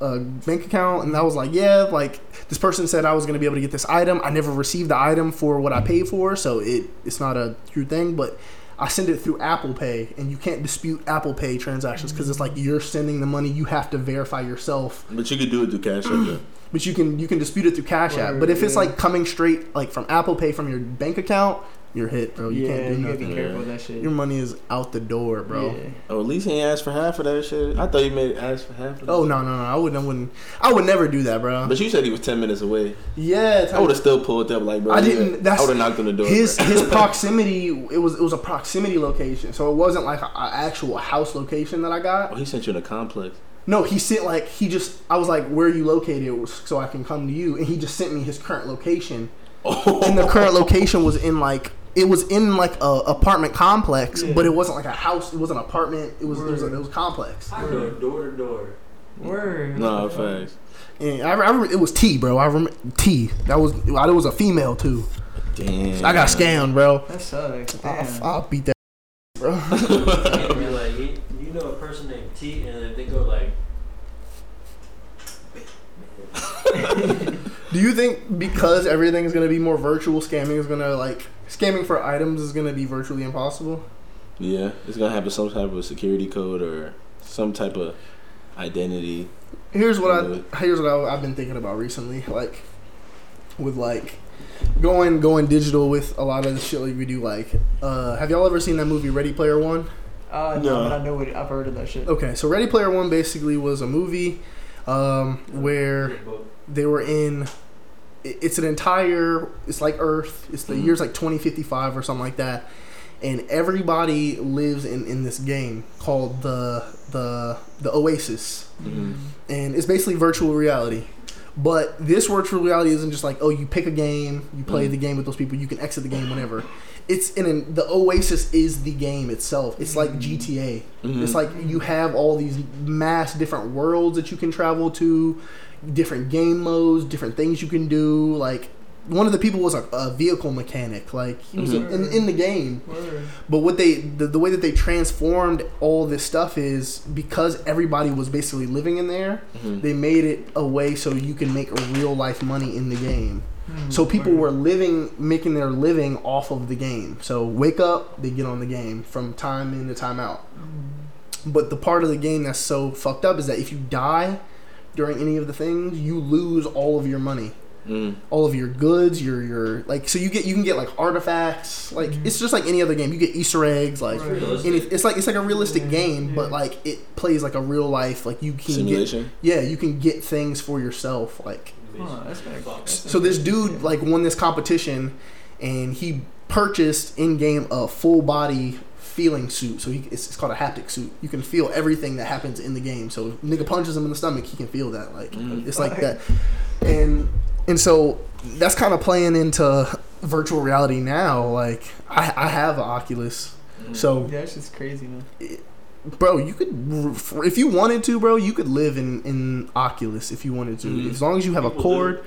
uh, bank account, and I was like, yeah, like this person said I was gonna be able to get this item. I never received the item for what I paid for, so it it's not a true thing. But I send it through Apple Pay, and you can't dispute Apple Pay transactions because it's like you're sending the money. You have to verify yourself But you could do it through Cash App. Though. but you can you can dispute it through Cash App. Word, But if it's like coming straight like from Apple Pay from your bank account, you're hit, bro. You yeah, can't do you gotta be nothing. careful with that shit. Your money is out the door, bro. Yeah. Oh, at least he asked for half of that shit. I thought you made ask for half of that. Oh no no no! I wouldn't I wouldn't I would never do that, bro. But you said he was ten minutes away. yeah, I would have still pulled up like, bro. I yeah. didn't- that's- I would have knocked on the door. his bro. his [laughs] proximity it was it was a proximity location, so it wasn't like an actual house location that I got. Oh, he sent you in a complex. No, he sent like he just I was like, where are you located, so I can come to you, and he just sent me his current location. Oh, and the current [laughs] location was in like it was in like a apartment complex, Yeah. but it wasn't like a house. It was an apartment. It was it was, a, it was a complex. I go door to door. Word. no, facts. And I, I remember it was T, bro. I remember T. That was it was a female too. Damn. I got scammed, bro. That sucks. I'll, Damn. I'll beat that, bro. [laughs] And be like, you, you know a person named T, and if they go like, [laughs] Do you think because everything is gonna be more virtual, scamming is gonna like scamming for items is gonna be virtually impossible? Yeah, it's gonna have some type of security code or some type of identity. Here's what Yeah. I here's what I, I've been thinking about recently, like with like going going digital with a lot of the shit like we do. Like, uh, have y'all ever seen that movie Ready Player One? Uh, No. no, but I know what I've heard of that shit. Okay, so Ready Player One basically was a movie um, where they were in. It's an entire. It's like Earth. It's the Mhm. year's like 2055 or something like that, and everybody lives in in this game called the the the Oasis. Mhm. and it's basically virtual reality. But this virtual reality isn't just like oh you pick a game, you play Mhm. the game with those people, you can exit the game whenever. It's in an, the Oasis is the game itself. It's like GTA. Mhm. It's like you have all these mass different worlds that you can travel to, different game modes, different things you can do. Like one of the people was a, a vehicle mechanic. Like he was Mhm. in, in the game. Word. But what they the, the way that they transformed all this stuff is because everybody was basically living in there. Mhm. They made it a way so you can make real life money in the game. Hmm, So people word. were living, making their living off of the game. So wake up, they get on the game from time in to time out. Hmm. But the part of the game that's so fucked up is that if you die during any of the things, you lose all of your money, Mm. all of your goods, your your like. So you get you can get like artifacts, like Mhm. it's just like any other game. You get Easter eggs, like Right. Any, it's like it's like a realistic Yeah, game, but like it plays like a real life. Like you can get yeah, you can get things for yourself, like. Huh, that's cool. So this dude like won this competition, and he purchased in game a full body feeling suit. So he, it's, it's called a haptic suit. You can feel everything that happens in the game. So if nigga punches him in the stomach, he can feel that. Like Mm. it's like that, and and so that's kind of playing into virtual reality now. Like I I have an Oculus, Mm. so Yeah, it's just crazy, man. Bro, you could if you wanted to, bro, you could live in in Oculus if you wanted to, Mhm. as long as you have a People cord.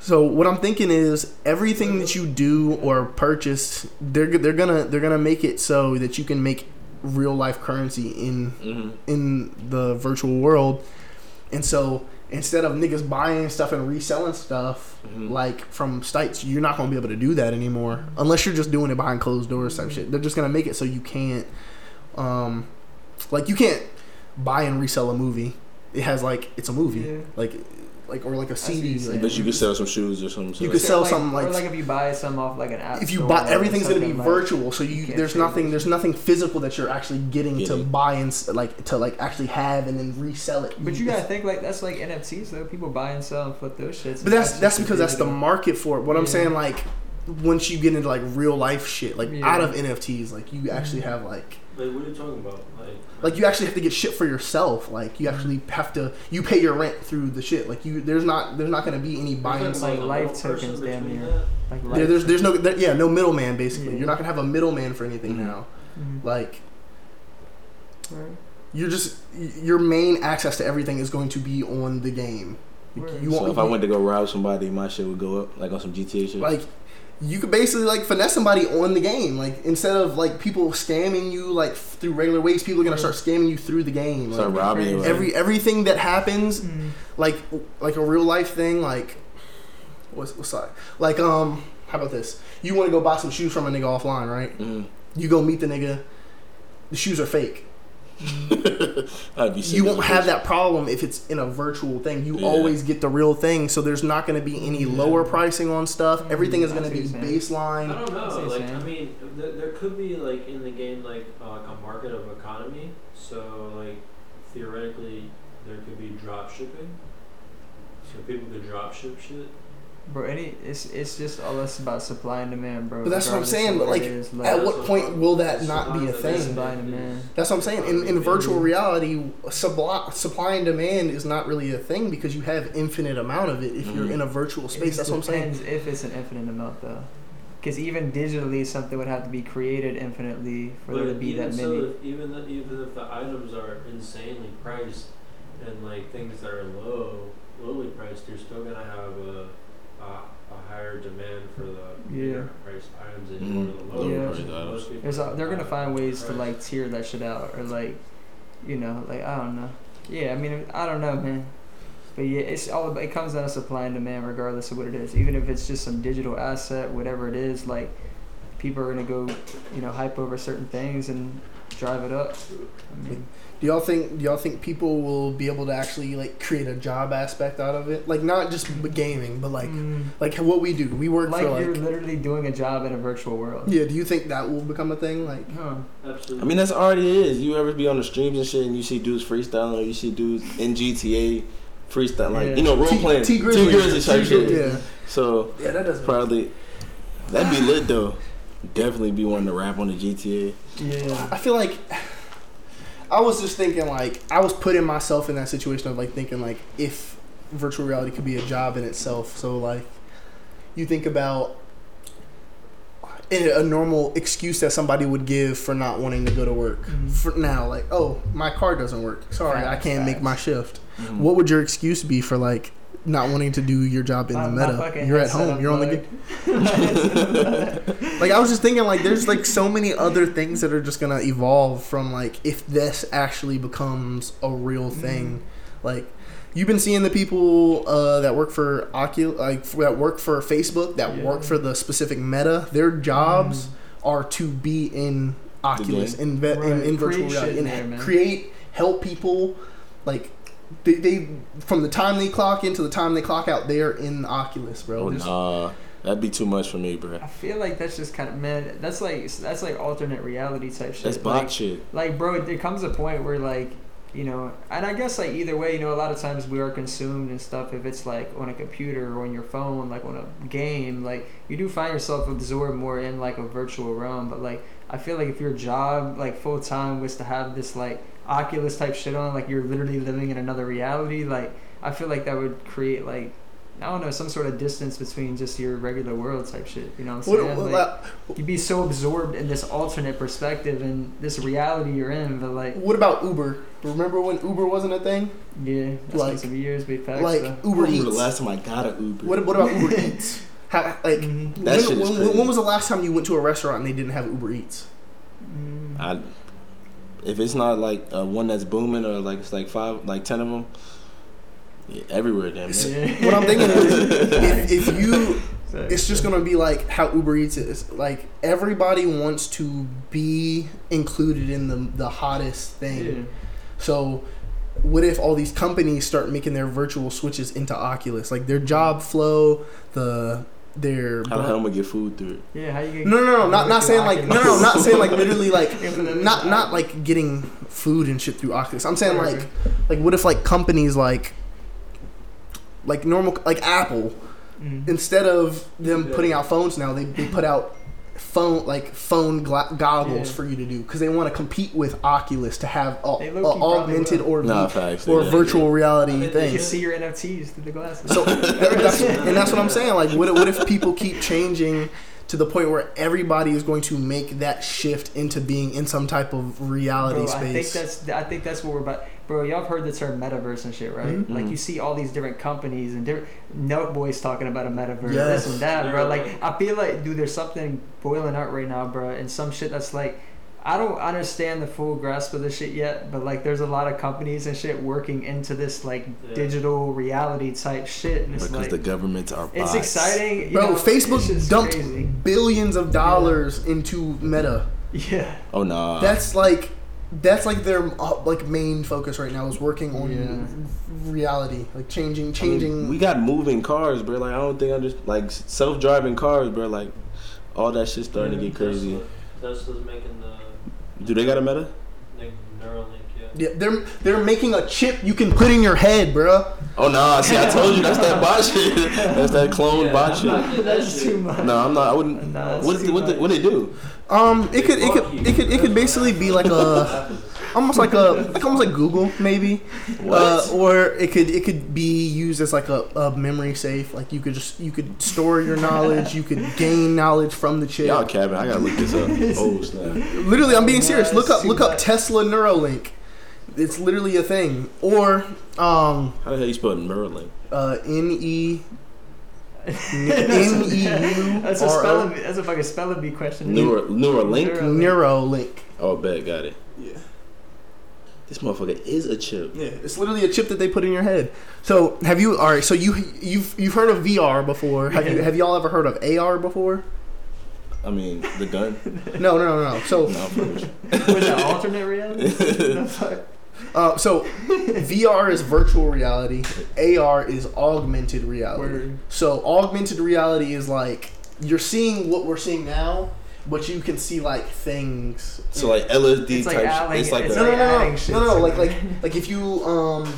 So what I'm thinking is everything that you do or purchase, they're they're gonna they're gonna make it so that you can make real life currency in Mhm. in the virtual world, and so instead of niggas buying stuff and reselling stuff Mhm. like from sites, you're not gonna be able to do that anymore unless you're just doing it behind closed doors type shit. They're just gonna make it so you can't, um, like you can't buy and resell a movie. It has like it's a movie, Yeah. like like or like a CD. like- But you could sell some shoes or something. You so could sell like, something or like- like if you buy some off like an app. if you buy everything's gonna be like- virtual so you, can't there's nothing it. there's nothing physical that you're actually getting to buy and like to like actually have and then resell it But you gotta think like that's like NFTs though. People buy and sell and flip those shits. but that's just that's because that's the market for it what i'm saying like once you get into like real life shit like Yeah. out of nfts like you actually have like Like, what are you talking about? Like, like you actually have to get shit for yourself like you actually have to you pay your rent through the shit like you there's not there's not going to be any buying There's like life little person tokens damn near. Like yeah, life there's there's no there, yeah no middleman basically Yeah. you're not going to have a middleman for anything Mhm. now Mhm. like Right. you're just your main access to everything is going to be on the game. You- Word. You So if I went to go rob somebody, my shit would go up like on some GTA shit. like you could basically like finesse somebody on the game. Like instead of like people scamming you like through regular ways, people are gonna start scamming you through the game. start Like, robbing you. every everything that happens, Mm. like like a real life thing, like what's what's that? Like um, how about this? You want to go buy some shoes from a nigga offline, right? Mm. You go meet the nigga. The shoes are fake. [laughs] I'd be you won't have that problem if it's in a virtual thing. You Yeah. always get the real thing, so there's not going to be any lower pricing on stuff. Everything is going to be what. I baseline. don't know. Like. I mean, there, there could be like in the game like uh, like a market of economy. So like theoretically, there could be drop shipping. So people could drop ship shit. Bro, any it's it's just all this about supply and demand, bro. But that's what I'm saying, but, what it like, At what what point I'm- will that not be a I'm thing? supply and demand. That's what I'm saying. In, in virtual reality, supply, supply and demand is not really a thing because you have infinite amount of it if you're Mhm. in a virtual It space. That's what I'm saying. depends if it's an infinite amount though. Because even digitally, something would have to be created infinitely for there to be even that so, many. if, even the, even if the items are insanely priced and like things that are low, lowly priced, you're still gonna have a a, a higher demand for the Yeah. bigger priced items than Mhm. the lower Lower priced priced items. There's a, they're gonna find ways to like tier that shit out or like, you know, like I don't know. Yeah, I mean I don't know, man. But yeah, it's all about, it comes down to supply and demand, regardless of what it is. Even if it's just some digital asset, whatever it is, like people are gonna go, you know, hype over certain things and drive it up. I mean, Do y'all think? Do y'all think people will be able to actually like create a job aspect out of it? Like not just gaming, but like mm, like what we do. We work like for you're like. literally doing a job in a virtual world. Yeah. Do you think that will become a thing? Like. Huh. Absolutely. I mean, that's already is. You ever be on the streams and shit, and you see dudes freestyling, or you see dudes in GTA freestyle, like Yeah. you know, role T- playing, T Grizzly. Grizzly type T- shit. Yeah. So Yeah, that does. probably that'd be lit though. Definitely be wanting to rap on the GTA. Yeah. I feel like I was just thinking like I was putting myself in that situation of like thinking like if virtual reality could be a job in itself. So like you think about a a normal excuse that somebody would give for not wanting to go to work. Mhm. For now, like, oh, my car doesn't work. Sorry, I can't make my shift. Mm. What would your excuse be for like not wanting to do your job in My- the meta. You're at home. You're on the game. like I was just thinking like there's like so many other things that are just gonna evolve from like if this actually becomes a real thing. Like you've been seeing the people uh, that work for Oculus, like f- that work for Facebook, that Yeah. work for the specific Meta. Their jobs are to be in Oculus, in, ve- in, Right. in virtual reality, shit and there, create, help people, like. They, they from the time they clock in to the time they clock out, they're in the Oculus, bro. Oh Just- nah, that'd be too much for me, bro. I feel like that's just kind of man. That's like that's like alternate reality type shit. That's bot like, shit. like bro there comes a point where like you know and i guess like either way you know a lot of times we are consumed and stuff if it's like on a computer or on your phone like on a game like you do find yourself absorbed more in like a virtual realm but like i feel like if your job like full time was to have this like oculus type shit on like you're literally living in another reality like i feel like that would create like I don't know, some sort of distance between just your regular world type shit. You know what I'm saying? what- Like, you'd be so absorbed in this alternate perspective and this reality you're in, but like, What about Uber? Remember when Uber wasn't a thing? yeah, that's Like- some years, back. like though. Uber I Eats. the last time I got an Uber. what, what about Uber [laughs] Eats? How, like Mhm. That when, shit is when, crazy. when was the last time you went to a restaurant and they didn't have Uber Eats? Mm. I, if it's not like uh, one that's booming or like it's like five, like ten of them, yeah, everywhere, damn It's- What I'm thinking is, if, [laughs] if you, Facts. it's just gonna be like how Uber Eats is. Like everybody wants to be included in the the hottest thing. Yeah. So, what if all these companies start making their virtual switches into Oculus? Like their job flow, the their How the hell am I gonna get food through it? Yeah, how you get No, no, no, not not saying like no, no, [laughs] not saying like literally like not not like getting food and shit through Oculus. I'm saying like like what if like companies like like normal like Apple Mm. instead of them Yeah. putting out phones now they, they put out phone like phone gla- goggles Yeah. for you to do because they want to compete with Oculus to have a, a augmented or Nah, v- facts. or yeah. virtual reality I mean, You thing. can see your NFTs through the glasses. So [laughs] that's, and that's what I'm saying. Like, what, what if people keep changing to the point where everybody is going to make that shift into being in some type of reality Bro, I think space? that's I think that's what we're about. Bro, y'all have heard the term metaverse and shit, right? Mhm. Like you see all these different companies and different Nelk boys talking about a metaverse, Yes. this and that, bro. Like I feel like, dude, there's something boiling up right now, bro, and some shit that's like. I don't understand the full grasp of this shit yet, but like, there's a lot of companies and shit working into this like Yeah. digital reality type shit, and it's because like the governments are. it's bots. exciting, you Bro, know, Facebook dumped crazy. billions of dollars into Meta. Yeah, Oh nah. That's like that's like their uh, like main focus right now is working on Yeah. reality, like changing, I mean, changing. we got moving cars, bro. Like I don't think I just like self-driving cars, bro. Like all that shit starting to get crazy. Tesla, Tesla's making the Do they got a meta? like, Neuralink, yeah. yeah, they're they're making a chip you can put in your head, bruh. Oh nah. See, I told you that's that [laughs] bot shit. That's that clone Yeah, bot shit. not getting that that's too much. No, I'm not. I wouldn't. Nah, that's what too what much. what they do? Um, it could it could it could it could basically be like a almost like a like almost like Google maybe, uh, What? or it could it could be used as like a, a memory safe. Like you could just you could store your knowledge, you could gain knowledge from the chip. Y'all cabin. I gotta look this up. [laughs] Oh snap. Literally, I'm being serious. Look up look up. Tesla Neuralink. It's literally a thing. Or um How the hell you spell Neuralink? uh N E [laughs] N E U That's a R spelling. O bee- That's a fucking spelling bee question. Neuro, Neuralink. Neuralink. Oh, bet got it. Yeah. This motherfucker is a chip. Yeah, it's literally a chip that they put in your head. So have you? All right. So you you've you've heard of VR before? Have you have y'all ever heard of AR before? I mean, the gun. No, no, no, no. So No, I'm with [laughs] Was that alternate reality? [laughs] The fuck? uh, so VR is virtual reality. AR is augmented reality. Word. So augmented reality is like you're seeing what we're seeing now, but you can see like things. So like LSD It's like type. adding- shit. It's like it's No, a, no, like no, no, adding shit no, no, to like it. like like if you um.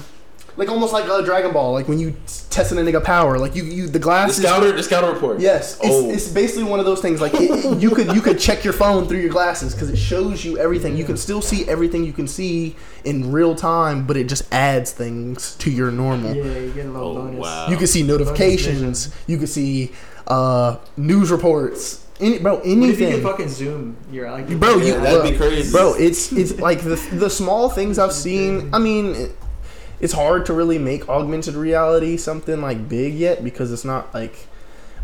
Like almost like a Dragon Ball, like when you testing a nigga power, like you, you the the glasses. scouter. The scouter report. Yes, it's, Oh. it's basically one of those things. Like it, you could you could check your phone through your glasses because it shows you everything. You can still see everything you can see in real time, but it just adds things to your normal. Yeah, you get a little Oh, bonus. wow. You can see notifications. You can see uh, news reports. Any, bro, What if you anything. could fucking zoom? You're like, Bro, Yeah, you that'd be look, crazy. Bro, it's it's like the the small things I've seen. I mean, it- it's hard to really make augmented reality something like big yet because it's not like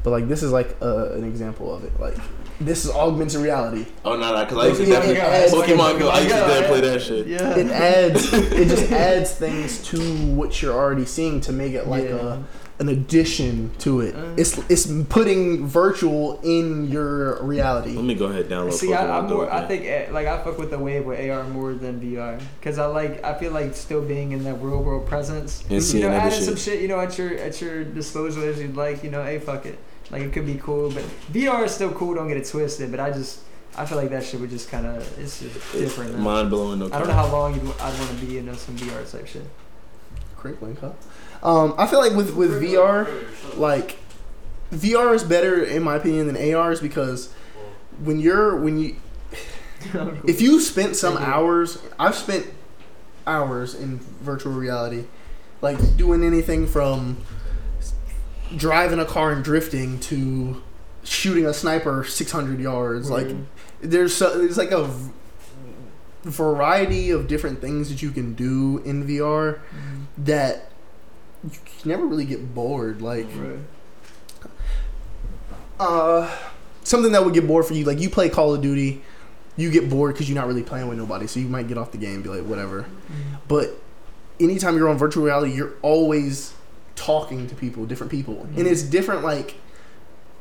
but like this is like uh, an example of it like this is augmented reality Oh no, no, because I used to Yeah, definitely yeah, Pokemon Go. I used to yeah, definitely play that shit. Yeah. it adds it just [laughs] adds things to what you're already seeing to make it like Yeah. a an addition to it Uh. it's it's putting virtual in your reality Let me go ahead and download. See, I, Pokemon I'm Go more. I think eh, like I fuck with the wave with AR more than VR because I like. I feel like still being in that real world presence. And you know, other adding some shit. shit. You know, at your at your disposal as you'd like. You know, hey, fuck it. Like it could be cool, but VR is still cool. Don't get it twisted. But I just. I feel like that shit would just kind of. It's just different. now. Mind blowing. No I don't know how long you'd, I'd want to be in some VR type shit. Great link, huh? Um, I feel like with with VR, like VR is better in my opinion than ARs because when you're when you [laughs] if you spent some hours, I've spent hours in virtual reality, like doing anything from driving a car and drifting to shooting a sniper 600 yards. Like there's so, there's like a variety of different things that you can do in VR Mm, that you never really get bored. Like right. uh, something that would get bored for you, like you play Call of Duty, you get bored because you're not really playing with nobody, so you might get off the game, and be like whatever. Mm. But anytime you're on virtual reality, you're always talking to people, different people, and Mhm. it's different. Like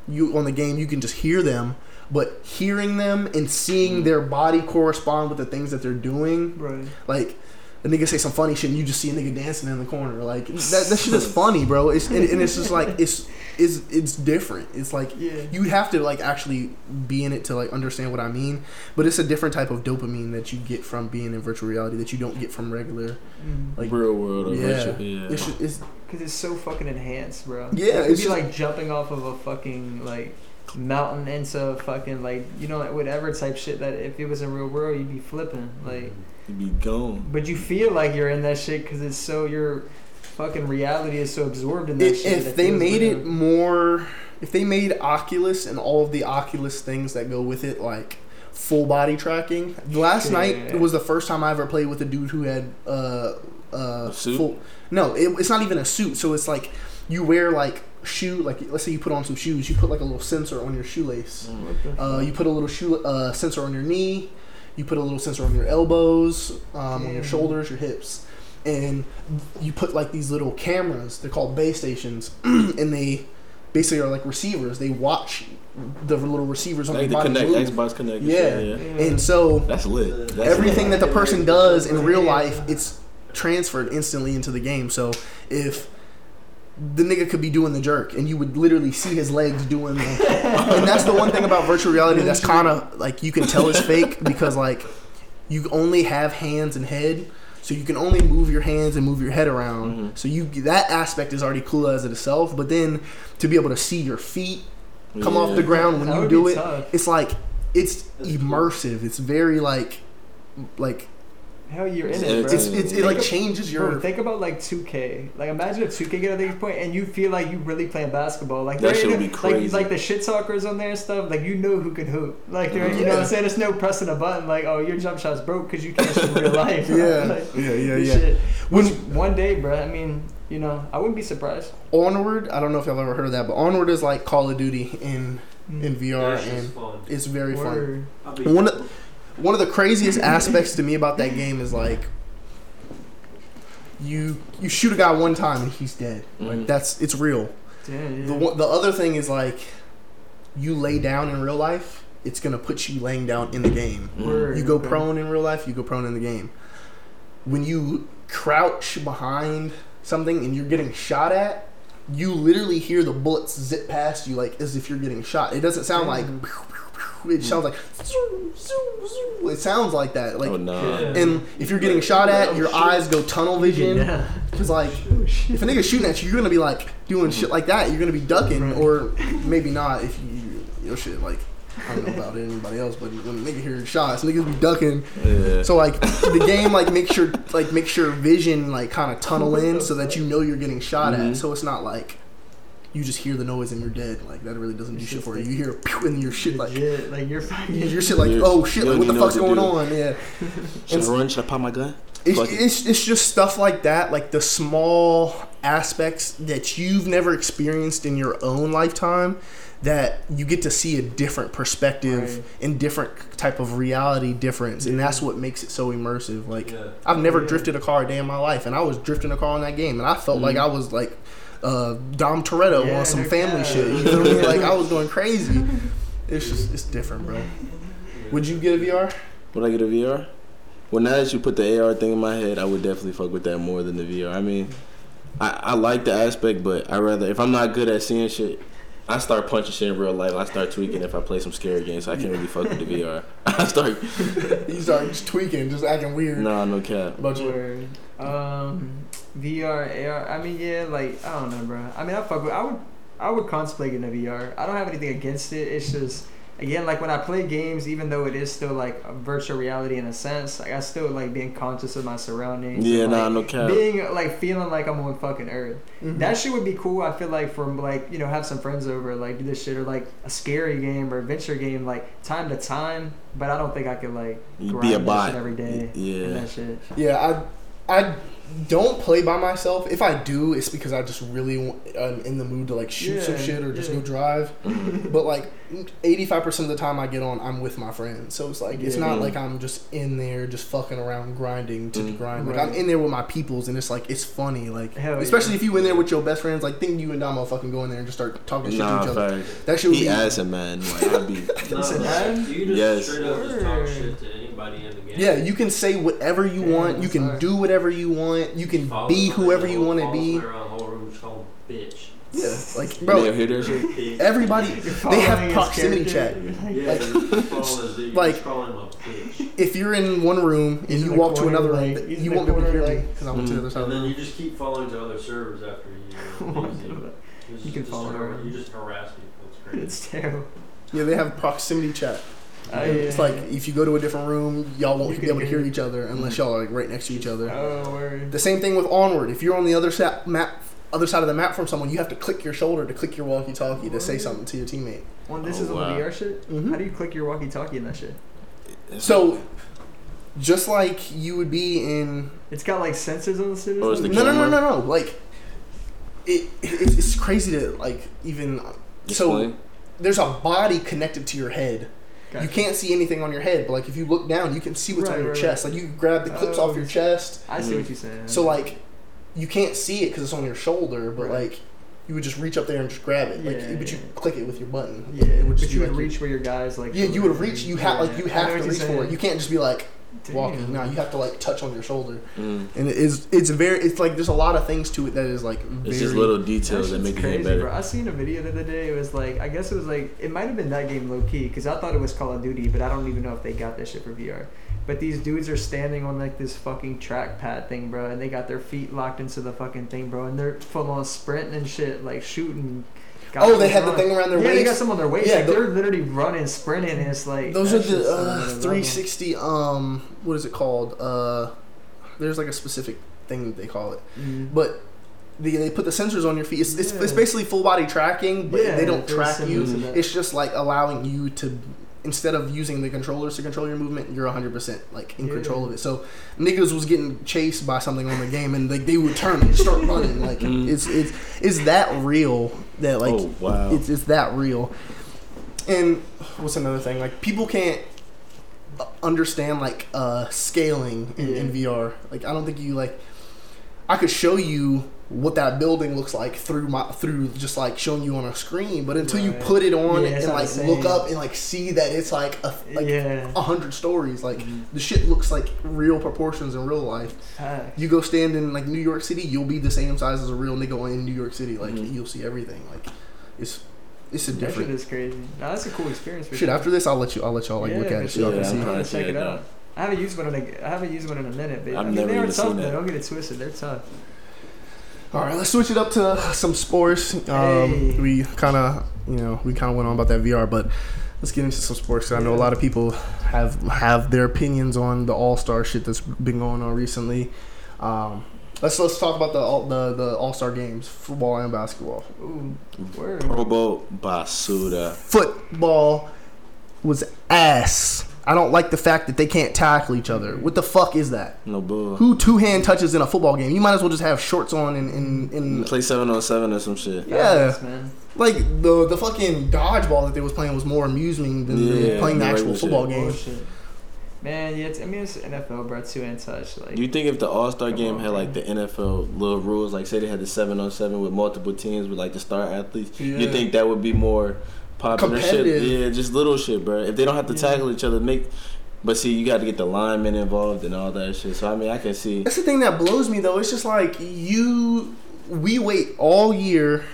you on the game, you can just hear them, but hearing them and seeing Mhm. their body correspond with the things that they're doing, Right. like. A nigga say some funny shit, and you just see a nigga dancing in the corner. Like that, that shit is [laughs] funny, bro. It's and, and it's just like [laughs] it's it's it's different. It's like Yeah. you have to like actually be in it to like understand what I mean. But it's a different type of dopamine that you get from being in virtual reality that you don't get from regular. Mm. Like real world. Or yeah, virtual, yeah. it's, just, it's Cause it's so fucking enhanced, bro. Yeah, it'd it's be just- like jumping off of a fucking like mountain into fucking like you know like whatever type shit that if it was in real world you'd be flipping like, You be gone. but you feel like you're in that shit because it's so your fucking reality is so absorbed in that if, shit. if it they made real. it more, if they made Oculus and all of the Oculus things that go with it like full body tracking. Last Yeah. night was the first time I ever played with a dude who had uh uh A suit? full. No, it, it's not even a suit. So it's like you wear like shoe like let's say you put on some shoes, you put like a little sensor on your shoelace. Mm. Uh, you put a little shoe uh, sensor on your knee. You put a little sensor on your elbows, um, on your shoulders, your hips, and you put like these little cameras. They're called base stations, [clears throat] and they basically are like receivers. They watch the little receivers on Like your the body connect, move. Xbox Kinect. and Yeah. yeah. And so That's lit. That's everything lit. that the person does in real life, it's transferred instantly into the game. So if the nigga could be doing the jerk, and you would literally see his legs doing the. and that's the one thing about virtual reality that's kind of like you can tell it's fake because like you only have hands and head. So you can only move your hands and move your head around. Mhm. So you that aspect is already cool as it itself. But then to be able to see your feet come off the ground when That you do it, tough. it's like it's immersive. It's very like like Hell, you're in It's- it, bro. it's, it's it like changes Bro, your think about like 2K. Like imagine if 2K get to this point and you feel like you really playing basketball. Like That they're shit in would it- be crazy. Like, like the shit talkers on there and stuff. Like you know who could hoop. Like they're, you know what I'm saying. There's no pressing a button. Like oh your jump shot's broke because you can't shoot in real [laughs] life. bro. yeah Like, yeah yeah this yeah. Shit. When One day, bro. I mean, you know, I wouldn't be surprised. Onward, I don't know if y'all ever heard of that, but Onward is like Call of Duty in mm. in VR That shit's and fun. it's very fun. Word. I'll be- One of one of the craziest aspects to me about that game is like you you shoot a guy one time and he's dead. Like Mhm. that's it's real. Yeah, yeah. The the other thing is like you lay down in real life, it's gonna put you laying down in the game. Word. You go Okay. prone in real life, you go prone in the game. When you crouch behind something and you're getting shot at, you literally hear the bullets zip past you like as if you're getting shot. It doesn't sound like Mm. It sounds like it sounds like that. Like oh nah. And if you're getting shot at, your eyes go tunnel vision. Yeah. Cause like if a nigga's shooting at you, you're gonna be like doing shit like that. You're gonna be ducking, Right. or maybe not if you your shit like I don't know about [laughs] anybody else, but when a nigga hears shots, niggas be ducking. Yeah. So like the game like makes your like makes your vision like kind of tunnel in so that you know you're getting shot Mhm. at. So it's not like you just hear the noise and you're dead. Like that really doesn't do shit for you. You hear pew and your shit like Legit, like you're fucking. [laughs] your shit like oh shit like what the fuck's going to on? Yeah. [laughs] Should I run? Should I pop my gun? It's, it's, it's just stuff like that, like the small aspects that you've never experienced in your own lifetime that you get to see a different perspective Right. and different type of reality difference and that's what makes it so immersive like Yeah. i've never Yeah. drifted a car a day in my life and i was drifting a car in that game and i felt like Mhm. i was like uh, dom toretto Yeah, on some family cap. shit you know what i mean like i was going crazy it's just it's different bro would you get a vr Would I get a VR? Well, now that you put the AR thing in my head, I would definitely fuck with that more than the VR. I mean, I, I like the aspect, but I rather if I'm not good at seeing shit, I start punching shit in real life. I start tweaking if I play some scary games. So I can't really fuck with the VR. [laughs] I start you start just tweaking just acting weird nah, no cap. about you Word. Um, VR, AR. I mean, yeah, like I don't know, bro. I mean, I fuck with. I would, I would contemplate getting a VR. I don't have anything against it. It's just, again, like when I play games, even though it is still like a virtual reality in a sense, like I still like being conscious of my surroundings. Yeah, and, nah, like, no cap. Being like feeling like I'm on fucking Earth. Mhm. That shit would be cool. I feel like from like you know have some friends over like do this shit or like a scary game or adventure game like time to time. But I don't think I could like You grind be a bot shit every day. and Yeah. that shit. Yeah, I I don't play by myself. If I do, it's because I just really want, I'm in the mood to like shoot some shit or just yeah. go drive. [laughs] But like 85% of the time I get on, I'm with my friends. So it's like it's Yeah. not like I'm just in there just fucking around grinding to Mhm. grind. Like Right. I'm in there with my peoples and it's like it's funny. Like Hell especially yeah. if you in there with your best friends. Like think you and Damo fucking go in there and just start talking shit to Nah, each other. facts. That shit would He be ass a man. Like I'd be. No, Listen, like, man. you just Yes. straight up just talk shit to anybody in the game. Yeah, you can say whatever you Yeah, want. You can sorry. do whatever you want. You can Follow be whoever you want to be. somebody around the whole room, just call 'em bitch. Yeah, like Bro, bro, hear that shit? Bitch. [laughs] everybody they have proximity character. chat. Yeah, Like- you're just calling this dude, you're like- just [laughs] calling him a bitch. If you're in one room and He's you walk to another room, he's you won't the be able to hear corner, me because I'm to the other side And then you just keep following to other servers after you. [laughs] You. Just- You can just follow har- You just harass people. It's crazy. It's terrible. Yeah, they have proximity chat. Oh, It's yeah. like if you go to a different room, y'all won't You be able to hear hear- each other unless y'all are like right next to each other. Oh, word. The same thing with Onward. If you're on the other sa- map, other side of the map from someone, you have to click your shoulder to click your walkie-talkie to say something to your teammate. Well, this Oh, is on wow. the VR shit. Mhm. How do you click your walkie-talkie in that shit? So, just like you would be in It's got like sensors on the shit. Oh, or it's the something? no, no, no, no, no. Like, it, it it's crazy to like even. So there's a body connected to your head. You can't see anything on your head, but like if you look down, you can see what's Right, on your right, chest. right. Like you grab the clips Oh, off your oh. chest. I see what you're mm-hmm. saying. So like, you can't see it because it's on your shoulder, but Right. like, you would just reach up there and just grab it. Like, Yeah, but you yeah. click it with your button. yeah, it would but you would like reach where your guys like. Yeah, you would reach. You have like you Yeah, I know have to you're reach for it. You can't just be like walking. Now you have to like touch on your shoulder. Mm. And it is it's very it's like there's a lot of things to it that is like very It's just little details that shit's make it hit crazy, better. bro. I seen a video the other day. It was like I guess it was like it might have been that game low key because I thought it was Call of Duty, but I don't even know if they got that shit for VR. But these dudes are standing on like this fucking trackpad thing, bro, and they got their feet locked into the fucking thing, bro, and they're full on sprinting and shit, like shooting. Oh, they had the thing around their yeah, they got some on their waist. Yeah, like the- they're literally running, sprinting, and it's like Those are the uh, 360. Um, what is it called? Uh, there's like a specific thing that they call it, Mhm. but they, they put the sensors on your feet. It's, it's, it's basically full body tracking, but Yeah, they don't track you. It's just like allowing you to. Instead of using the controllers to control your movement, you're 100% like in Yeah. control of it. So niggas was getting chased by something on the game, and like they would turn and start running. Like Mhm. it's it's it's that real that like oh wow. it's, it's that real. And what's another thing? Like people can't uh, understand like uh, scaling in, in VR. Like I don't think you like. I could show you what that building looks like through my through just like showing you on a screen, but until you put it on Yeah, and like look up and like see that it's like a like yeah. a hundred stories, like Mhm. the shit looks like real proportions in real life. Facts. You go stand in like New York City, you'll be the same size as a real nigga in New York City. Like Mhm. you'll see everything. Like it's it's a That shit different is crazy. No, that's a cool experience. For shit. sure. After this, I'll let you. I'll let y'all like Yeah, look at it. So y'all can Yeah, see. I'm trying Yeah, to check it it out. I haven't used one in a I haven't used one in a minute, but I've I mean, never they are even tough. seen though. that. Don't get it twisted. They're tough. All right, let's switch it up to some sports. Um, Hey. We kind of, you know, we kind of went on about that VR, but let's get into some sports. 'cause I know a lot of people have have their opinions on the All Star shit that's been going on recently. Um, let's let's talk about the all, the the All Star games, football and basketball. Ooh, word. Pro Bowl Basuda. Football was ass. I don't like the fact that they can't tackle each other. What the fuck is that? No bull. Who two hand touches in a football game? You might as well just have shorts on and in, in, Play seven on seven or some shit. Yeah. Facts, man. like the the fucking dodgeball that they was playing was more amusing than than Yeah, playing the the actual regular football shit. game. Bullshit. Man, yeah, it's, I mean it's NFL, bro. Two and touch. Like, Do you think if the All Star game on, had like the NFL little rules, like say they had the seven on seven with multiple teams with like the star athletes, Yeah. you think that would be more popular shit? Competitive. Yeah, just little shit, bro. If they don't have to Yeah. tackle each other, make. But see, you got to get the linemen involved and all that shit. So I mean, I can see. That's the thing that blows me though. It's just like you, we wait all year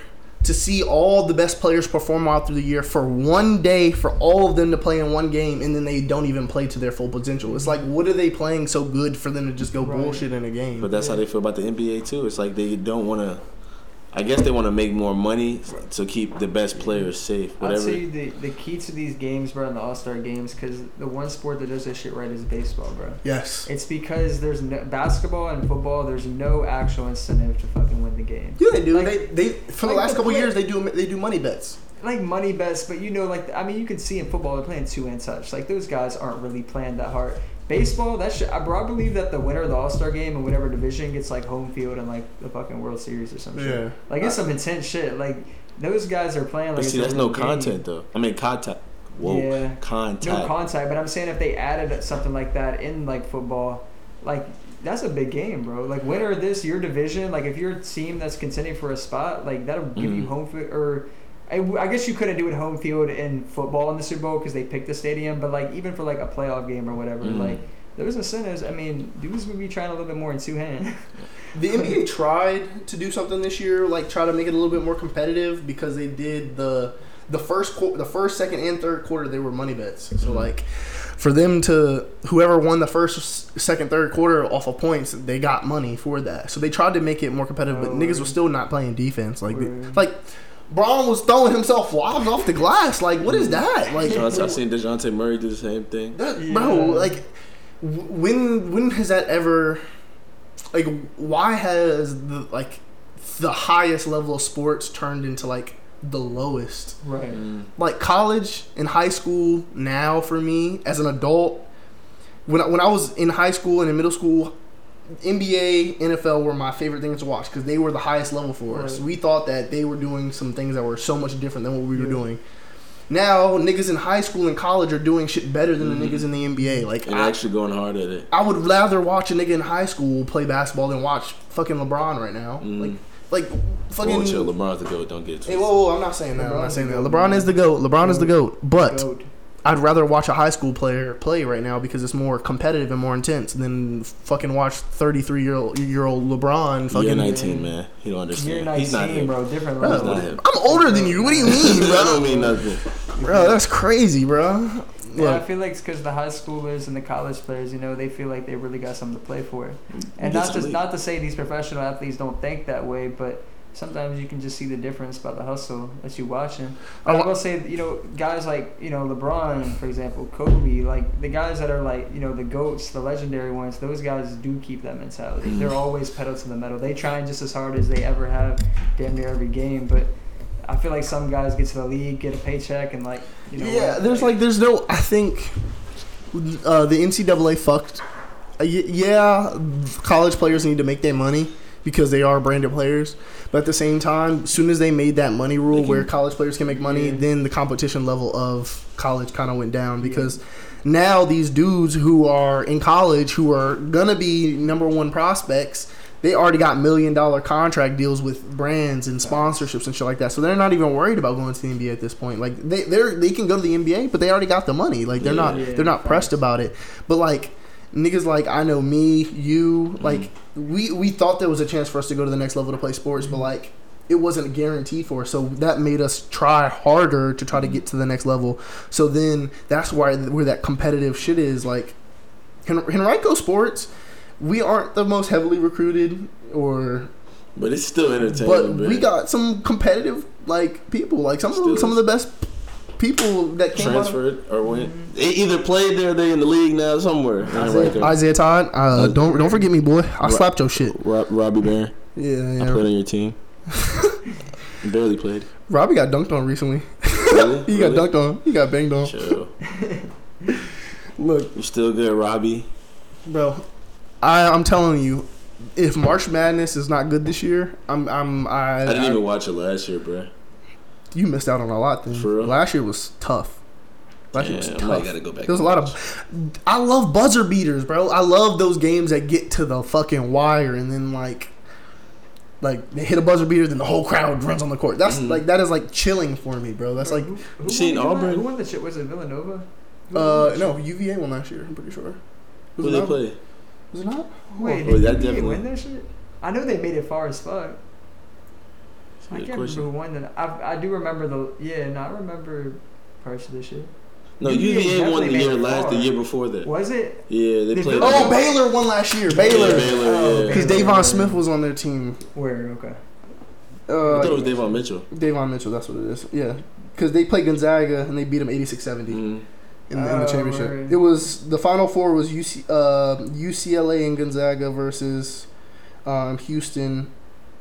to see all the best players perform out through the year for one day for all of them to play in one game, and then they don't even play to their full potential. It's like, what are they playing so good for them to just go Right. bullshit in a game? But that's how they feel about the NBA too. It's like they don't want to. I guess they want to make more money to keep the best players safe. Whatever. I'd Whatever. say the, the key to these games, bro, and the All Star games, because the one sport that does this shit right is baseball, bro. yes. It's because there's no basketball and football. There's no actual incentive to fucking win the game. Yeah, they do. Like- they they for the like last the couple play- years they do they do money bets. Like money bets, but you know, like I mean, you can see in football they're playing two and touch. Like those guys aren't really playing that hard. Baseball, that shit. I, bro, I believe that the winner of the All Star game in whatever division gets like home field and like the fucking World Series or some shit. Like it's some intense shit. Like those guys are playing like. but see, a that's no game. content though. I mean, contact. Whoa, Yeah. contact. No contact, but I'm saying if they added something like that in like football, like that's a big game, bro. Like winner of this, your division, like if you're a team that's contending for a spot, like that'll give you Mhm. home field. Or I, I guess you couldn't do it home field in football in the Super Bowl because they picked the stadium. But like even for like a playoff game or whatever, Mhm. like those incentives. I mean, dudes would be trying a little bit more in two hand. [laughs] The NBA tried to do something this year, like try to make it a little bit more competitive because they did the the first qu- the first, second, and third quarter they were money bets. So Mhm. like for them to whoever won the first, second, third quarter off of points, they got money for that. So they tried to make it more competitive, but Oh, niggas were still not playing defense. Like Word. like Bron was throwing himself lobs off the glass. Like what is that? Like I've seen Dejounte Murray do the same thing. that, Yeah. bro, like, when when has that ever, like, why has the like the highest level of sports turned into like the lowest? Right. Mm. Like college and high school now for me as an adult, when I, when I was in high school and in middle school. NBA, NFL were my favorite things to watch because they were the highest level for us. We thought that they were doing some things that were so much different than what we were doing. Now niggas in high school and college are doing shit better than the Mhm. niggas in the NBA. Like And I, actually going hard at it. I would rather watch a nigga in high school play basketball than watch fucking LeBron right now. Mhm. Like, like fucking. Whoa, chill. LeBron's the goat. Don't get it Hey, whoa, whoa, I'm not saying that. I'm not saying that. LeBron is the goat. LeBron is the goat. But Goat. I'd rather watch a high school player play right now because it's more competitive and more intense than fucking watch 33 year old year old LeBron. Fucking. You're 19, man. He don't understand. You're 19, He's not him. bro. Different Bro, level. not. I'm older than you. What do you mean, that [laughs] bro? don't mean nothing. bro, that's crazy, bro. Well, I feel like it's because the high schoolers and the college players, you know, they feel like they really got something to play for. And Get not some just not to say these professional athletes don't think that way, but sometimes you can just see the difference by the hustle that you watching. I I will say, you know, guys like you know LeBron, for example, Kobe, like the guys that are like you know the goats, the legendary ones. Those guys do keep that mentality. [clears throat] They're always pedal to the metal. They trying just as hard as they ever have, damn near every game. But I feel like some guys get to the league, get a paycheck, and like you know. yeah, there's like there's no. I think uh, the NCAA fucked. Uh, y- yeah, college players need to make their money because they are branded players. But at the same time, as soon as they made that money rule can- where college players can make money, Yeah. then the competition level of college kind of went down because now these dudes who are in college who are gonna be number one prospects. They already got million dollar contract deals with brands and sponsorships and shit like that. So they're not even worried about going to the NBA at this point. Like they they they can go to the NBA, but they already got the money. Like they're Yeah. not Yeah, they're not pressed about it. But like niggas like I know me, you, mm-hmm. like we we thought there was a chance for us to go to the next level to play sports, but mm-hmm. like it wasn't a guaranteed for us. So that made us try harder to try to mm-hmm. get to the next level. So then that's why where that competitive shit is like Hen- Henrico Sports. We aren't the most heavily recruited or But it's still entertaining. but man. we got some competitive like people like some of Still some of the best people that came out of transferred or went. They either played there, or they in the league now somewhere. Isaiah- Isaiah Todd. Uh, don't don't forget me, boy. I Right. slapped your shit. Rob, Robbie Barron. Yeah, I played on your team. [laughs] Barely played. Robbie got dunked on recently. Really? [laughs] He Really? got dunked on. He got banged on. Chill. [laughs] Look, you're still good, Robbie? bro, I I'm telling you, if March Madness is not good this year, I'm I'm I, I didn't I- even watch it last year, bro. You missed out on a lot. Then For real? last year was tough. Last year was I tough. gotta go back. There was a lot watch. of. I love buzzer beaters, bro. I love those games that get to the fucking wire and then like, like they hit a buzzer beater, then the whole crowd runs on the court. That's Mhm. like that is like chilling for me, bro. That's like, who, who seen won the- Auburn? Who won the shit? Was it Villanova? Uh, no. UVA won last year. I'm pretty sure. Was Who it they not? play? Was it not? Wait, Oh, did that UVA definitely- win that shit? I know they made it far as fuck. I can't question. remember who won that. I, I do remember the yeah, no, I remember parts of this shit. No, UVA UVA won the year made it last, the year before that. Was it? Yeah, they They played. did- Oh, Baylor won last year. Yeah, Baylor. Baylor, Oh, yeah. Because Baylor. Davon Smith was on their team. Where? Okay. Uh, I thought it was Davion Mitchell. Davion Mitchell, that's what it is. Yeah. Because they played Gonzaga and they beat them 86 70 Mm. in, the, in the Oh, championship. word. It was the final four was UC, uh, UCLA and Gonzaga versus um, Houston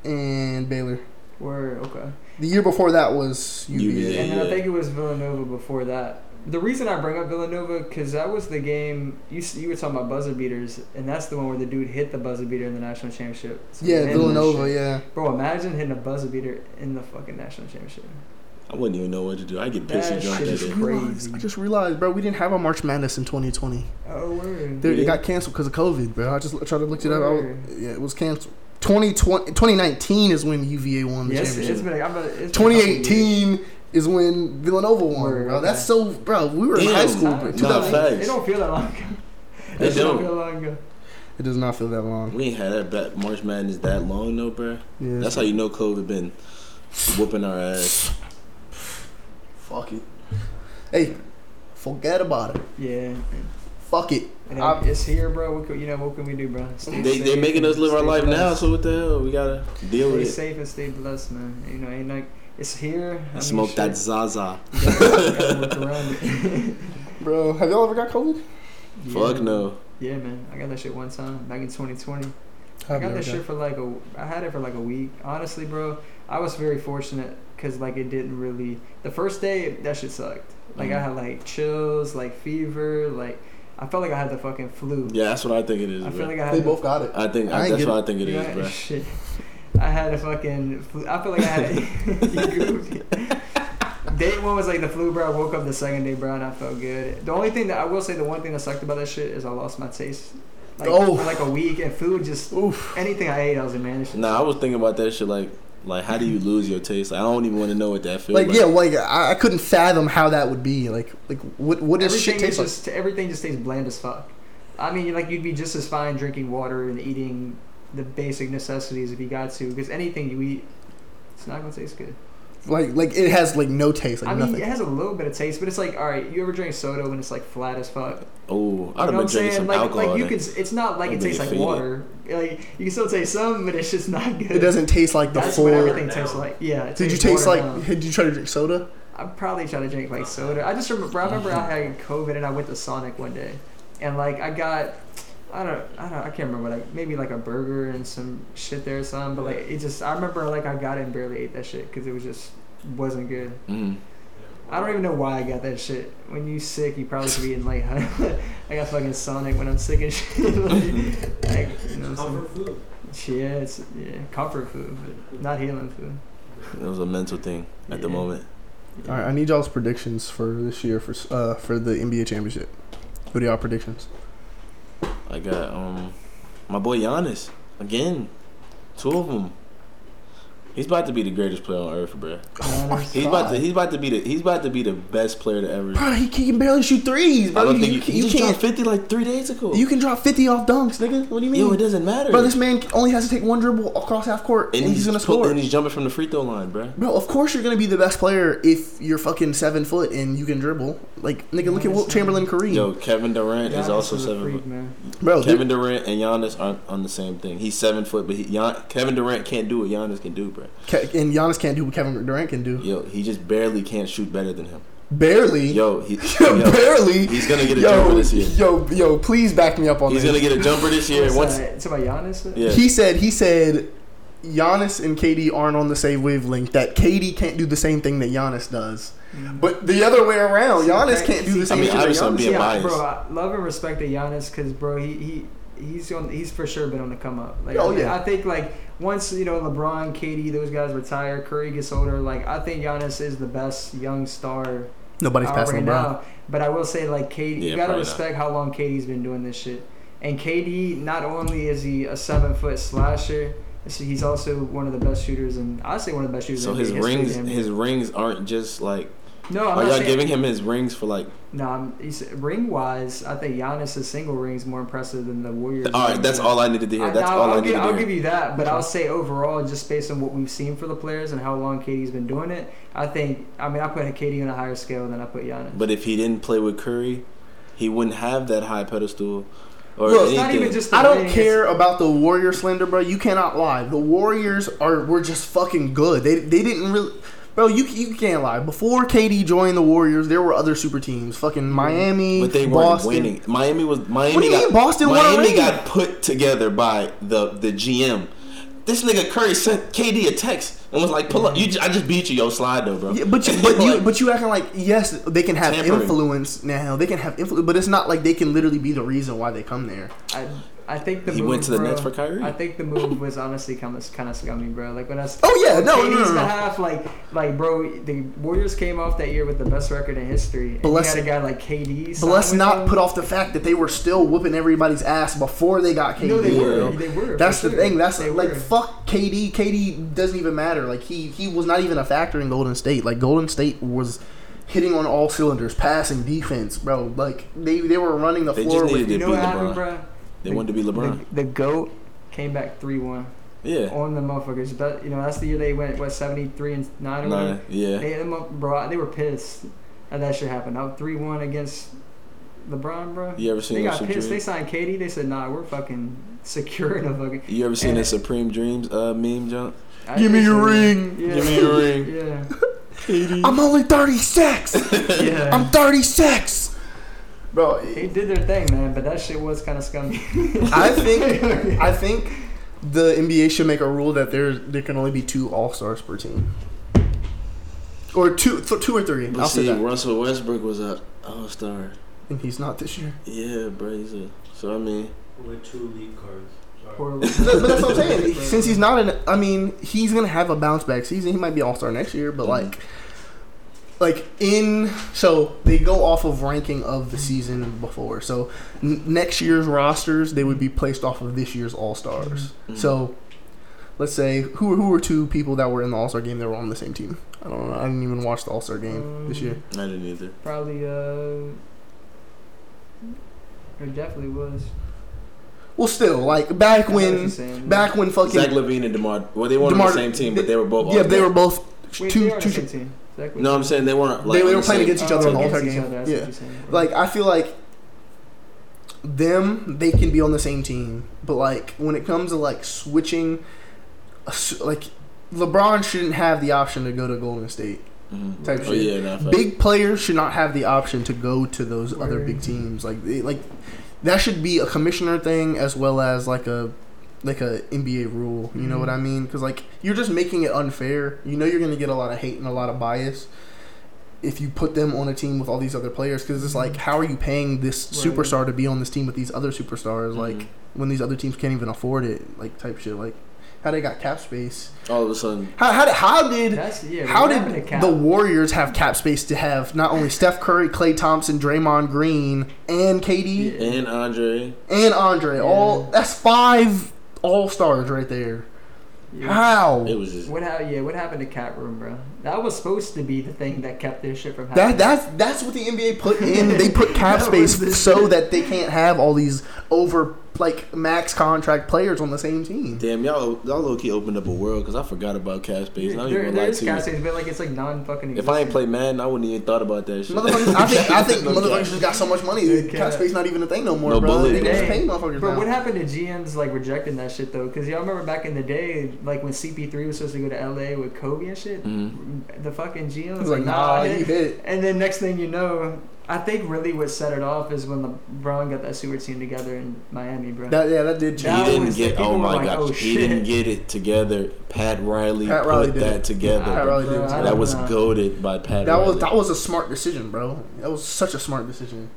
and Baylor. Where? Okay. The year before that was UVA. UVA. and then I think it was Villanova before that. The reason I bring up Villanova because that was the game you you were talking about buzzer beaters, and that's the one where the dude hit the buzzer beater in the national championship. So Yeah, they ended that Villanova. shit. Yeah, Bro, imagine hitting a buzzer beater in the fucking national championship. I wouldn't even know what to do. I get That pissy drunk shit that is day. crazy. Realized- I just realized, bro, we didn't have a March Madness in 2020. Oh word. There, It got canceled because of COVID, bro. I just tried to look it up. I was- yeah, it was canceled. 2020, 2019 is when UVA won the Yes, championship. it's been. I'm about, it's been a couple years. 2018 is when Villanova won, Word, bro. okay. That's so, bro. We were in high school, Time. bro. Nah, 2000 facts. It don't feel that long ago. They It don't don't. feel long ago. It does not feel that long. We ain't had that back March Madness that long though, bro. Yeah, That's how you know COVID been whooping our ass. Fuck it. Hey, forget about it. Yeah. Fuck it. And I'm- it's here, bro. What can, you know what can we do, bro? Stay They safe they making us live our stay life now, so what the hell? We gotta deal Stay with it. Stay safe and stay blessed, man. You know, ain't like it's here. I mean, Smoke shit, that Zaza. You gotta, gotta work around it. [laughs] [laughs] Bro, have y'all ever got COVID? Fuck no. Yeah, man. I got that shit one time back in 2020. I I've got never that shit for like a. I had it for like a week. Honestly, bro, I was very fortunate because like it didn't really. The first day, that shit sucked. Like I Mhm. had like chills, like fever, like I felt like I had the fucking flu. Yeah, that's what I think it is, I bro. feel like I had. They the- both got it. I think I ain't that's get what I think it is, Yeah, bro. [laughs] Shit. I had a fucking. Flu. I feel like I had. you [laughs] goofy. [laughs] Day one was like the flu, bro. I woke up the second day, bro, and I felt good. The only thing that I will say, the one thing that sucked about that shit is I lost my taste. Like, Oh. For like a week, and food just Oof. anything I ate, I was like, man, this Nah, I was thinking about that shit like like how do you lose your taste? Like, I don't even want to know what that feels Like, like. yeah, like I, I couldn't fathom how that would be. Like, like what what does everything shit taste is like? everything just tastes bland as fuck. I mean, like you'd be just as fine drinking water and eating the basic necessities if you got to, because anything you eat, it's not gonna taste good. Like, like it has like no taste, like I mean, nothing. it has a little bit of taste, but it's like, all right, you ever drink soda when it's like flat as fuck? Oh, You I'd know have what been I'm drinking saying? some Like, alcohol. like you then. can. It's not like it tastes like defeated. water. Like you can still taste some, but it's just not good. It doesn't taste like the That's full. what everything Down. tastes like. Yeah. it Did you taste like? down. Did you try to drink soda? I probably tried to drink like soda. I just remember. I remember I had COVID and I went to Sonic one day, and like I got, I don't, I don't, I can't remember like maybe like a burger and some shit there or something. But like it just, I remember like I got it and barely ate that shit because it was just wasn't good. Mm. I don't even know why I got that shit. When you sick, you probably should be in like [laughs] I got fucking Sonic when I'm sick and shit. like, [laughs] like, you know what [laughs] Comfort food. Yeah, it's yeah, comfort food, but not healing food. It was a mental thing at the Yeah. moment. All right, I need y'all's predictions for this year for uh for the NBA championship. What are y'all predictions? I got um my boy Giannis again, two of them. He's about to be the greatest player on earth, bro. Oh Honest. He's about to he's about to be the he's about to be the best player to ever. Bro, he can barely shoot threes, bro. I don't you, think you, you, can- he you just can't. dropped fifty like three days ago. You can drop 50 off dunks, nigga. What do you mean? Yo, it doesn't matter. Bro, this man only has to take one dribble across half court and, he's, gonna pu- score. And he's jumping from the free throw line, bro. Bro, of course you're gonna be the best player if you're fucking seven foot and you can dribble. Like, nigga, look at Wilt Chamberlain, Kareem. Yo, Kevin Durant is also a seven. freak, foot. man. bro, Kevin Durant and Giannis aren't on the same thing. He's seven foot, but he, Gian, Kevin Durant can't do what Giannis can do, bro. Ke- and Giannis can't do what Kevin Durant can do. Yo, he just barely can't shoot better than him. Barely. Yo, he, [laughs] Yo, yo, barely. he's gonna get a yo, jumper this year. Yo, yo, please back me up on He's this. He's gonna get a jumper this year. What's Once, that? It's about Giannis. yeah, He said, he said, Giannis and KD aren't on the same wavelength. That KD can't do the same thing that Giannis does. Mm. But the other way around, See, Giannis can't do the same I mean, shit obviously I'm Giannis being Yeah, biased. bro. I love and respect to Giannis because, bro, he, he he's on. He's for sure been on the come up. Like, Oh, I, yeah. I think like once you know LeBron, KD, those guys retire, Curry gets older. Like I think Giannis is the best young star Nobody's passing right LeBron. now. But I will say like KD, Yeah, you gotta probably respect how long KD's been doing this shit. And KD, not only is he a seven foot slasher, so he's also one of the best shooters, and I say one of the best shooters. So in his rings, his rings aren't just like. No, I'm Are not y'all saying, giving him his rings for like? No, I'm, he's, ring wise, I think Giannis' single ring is more impressive than the Warriors. All right, that's all I needed to hear. That's all I will needed give, to I'll give you that, but I'll say overall, just based on what we've seen for the players and how long KD's been doing it, I think. I mean, I put KD on a higher scale than I put Giannis. But if he didn't play with Curry, he wouldn't have that high pedestal or Look, it's not even just. The I don't ring, it's- care about the Warrior slander, bro. You cannot lie. The Warriors are were just fucking good. They they didn't really. Bro, you you can't lie. Before KD joined the Warriors, there were other super teams. Fucking mm-hmm. Miami, but they weren't Boston. winning. Miami was Miami. What do you got, mean Boston Miami got put together by the the GM. This nigga Curry sent KD a text and was like, "Pull up, you. I just beat you, yo, slide though, bro." Yeah, but you, [laughs] but you but you acting like yes, they can have Tampering. influence now. They can have influence, but it's not like they can literally be the reason why they come there. I, I think the he move, went to the bro, Nets for Kyrie. I think the move was honestly kind of kind of scummy, bro. Like when I. Oh, yeah, no, no, KD's no, no. half, like like bro, the Warriors came off that year with the best record in history. And But let's- had a guy like KD. But let's not them. put off the fact that they were still whooping everybody's ass before they got KD. No, they were. They were. That's the sure. thing. That's They like were. fuck KD. KD doesn't even matter. Like he he was not even a factor in Golden State. Like Golden State was hitting on all cylinders, passing, defense, bro. Like they they were running the They floor just with. needed You to know beat what happened, LeBron. bro? They wanted to be LeBron. The, the goat came back three one yeah, on the motherfuckers. But you know that's the year they went what seventy three and nine or nah, whatever. yeah. They, them up- bro, they were pissed that that shit happened. Up three one against LeBron, bro. You ever They seen got the pissed. They Supreme? signed KD. They said, "Nah, we're fucking securing a fucking." You ever seen Yeah. the Supreme Dreams uh, meme, jump? I Give me think your ring. Yeah. Give me your ring. [laughs] Yeah. I'm only 36. [laughs] Yeah. I'm 36. Bro, They did their thing, man, but that shit was kind of scummy. I think [laughs] I think the NBA should make a rule that there there can only be two All Stars per team, or two th- two or three. But I'll say see, that. Russell Westbrook was a All Star. And he's not this year. Yeah, bro. He's a, so I mean, With two league cards. But but that's what I'm saying. Since he's not an, I mean, he's gonna have a bounce back season. He might be All Star next year, but Mhm. like, like in so they go off of ranking of the season before. So n- next year's rosters they would be placed off of this year's All Stars. Mhm. So let's say who who were two people that were in the All Star game that were on the same team. I don't know. I didn't even watch the All Star game this year. I didn't either. Probably, uh. It definitely was. Well, still like back I know what you're when saying. back when fucking Zach LaVine and Demar. Well, they weren't on the same team, but they were both. yeah they were both Wait, two they are on two. The same team. Exactly. No, I'm saying they weren't. Like, They- they were the playing same- against each other in the against All-Star each game. other, Yeah. what you're saying. Like I feel like them they can be on the same team, but like when it comes to like switching, like LeBron shouldn't have the option to go to Golden State. Mhm. type Oh shit. yeah, nah. Big players should not have the option to go to those other big teams. Like they, like that should be a commissioner thing as well as like a like a NBA rule. You know what I mean? Because like you're just making it unfair. You know you're gonna get a lot of hate and a lot of bias if you put them on a team with all these other players. Because it's like, how are you paying this Right. superstar to be on this team with these other superstars? Mhm. Like when these other teams can't even afford it, like type shit. Like how they got cap space. All of a sudden, How how did, how did yeah. how what happened to did the Warriors have cap space to have not only Steph Curry, Klay Thompson, Draymond Green, and KD Yeah. and Andre. and Andre? All that's five All Stars right there. Yeah. How? It was just. What ha- yeah, what happened to cap room, bro? That was supposed to be the thing that kept this shit from That happening. that's that's what the NBA put in. [laughs] They put cap space so shit. that they can't have all these over like max contract players on the same team. Damn, y'all, y'all low key opened up a world because I forgot about cash space. I don't there, even there lie is to cap you. space, but like it's like non fucking. If I ain't played Madden, I wouldn't even thought about that shit. Motherfuckers, I think I think [laughs] No motherfuckers cap. just got so much money. No that cap. Cap space not even a thing no more, No bro. bullet. They can just Hey, pay motherfuckers But now. what happened to GMs like rejecting that shit though? Because y'all remember back in the day, like when CP3 was supposed to go to LA with Kobe and shit. Mhm. The fucking GM was was like, like, nah, nah, I you didn't." hit. And then next thing you know, I think really what set it off is when LeBron got that super team together in Miami, bro. That yeah, that did He change. That didn't was- get. Oh were my like, gosh, oh, he didn't get it together. Pat Riley Pat put Riley did that it. together. Pat Riley did Bro, it. That was know. goaded by Pat That Riley. was that was a smart decision, bro. That was such a smart decision.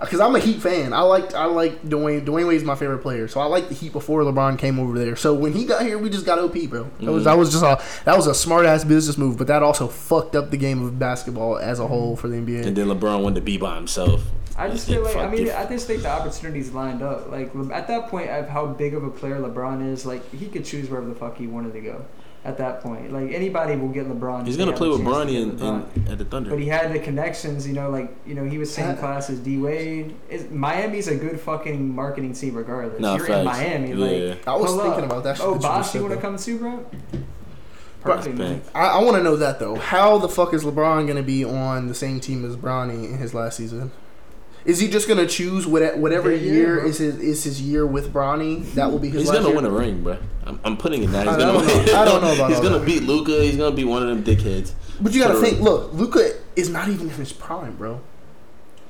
Because I'm a Heat fan. I like I like Dwyane. Dwyane Wade's my favorite player, so I like the Heat before LeBron came over there. So when he got here, we just got OP, bro. That was Mhm. that was just a that was a smart ass business move, but that also fucked up the game of basketball as a whole for the NBA. and then LeBron wanted to be by himself. I just feel like I mean. I just think the opportunities lined up. Like at that point of how big of a player LeBron is, like he could choose wherever the fuck he wanted to go. At that point, like anybody will get LeBron. He's gonna play with chance to Bronny get in, in, at the Thunder. But he had the connections, you know, like you know, he was same Pat- class as D Wade. Is Miami's a good fucking marketing team regardless. Nah, You're in. Miami, Yeah. like I was thinking up. about that. Oh, shit Oh, that you Bosh, you want to though. come too, bro? Bro, Perfect, man. I, I want to know that though. How the fuck is LeBron gonna be on the same team as Bronny in his last season? Is he just gonna choose what, whatever Yeah, yeah, year bro. is his is his year with Bronny? That will be his. He's gonna year? win a ring, bro. I'm, I'm putting it now. He's I gonna don't win. know. I don't know about [laughs] He's gonna that. beat Luka. He's gonna be one of them dickheads. But you gotta For think. Look, Luka is not even in his prime, bro.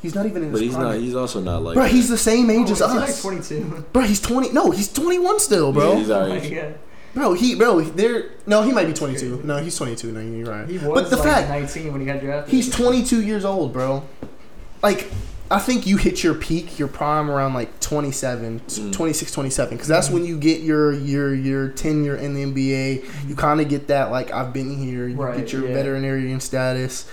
He's not even in his. Prime. But his he's prime. not. He's also not like. bro, he's the same oh, age Oh, as is us. like 22. bro, he's twenty. No, he's twenty one still, bro. Yeah, he's Oh our my age. God. bro, he bro, they're no, he might be twenty two. No, he's twenty two. No, you're right. He was but the like fact 19 when he got drafted. he's twenty two years old, bro. Like. I think you hit your peak, your prime around like 27, Mm. 26, 27 cuz that's when you get your your your tenure in the NBA. You kind of get that like I've been here. You Right, get your yeah. veterinarian status,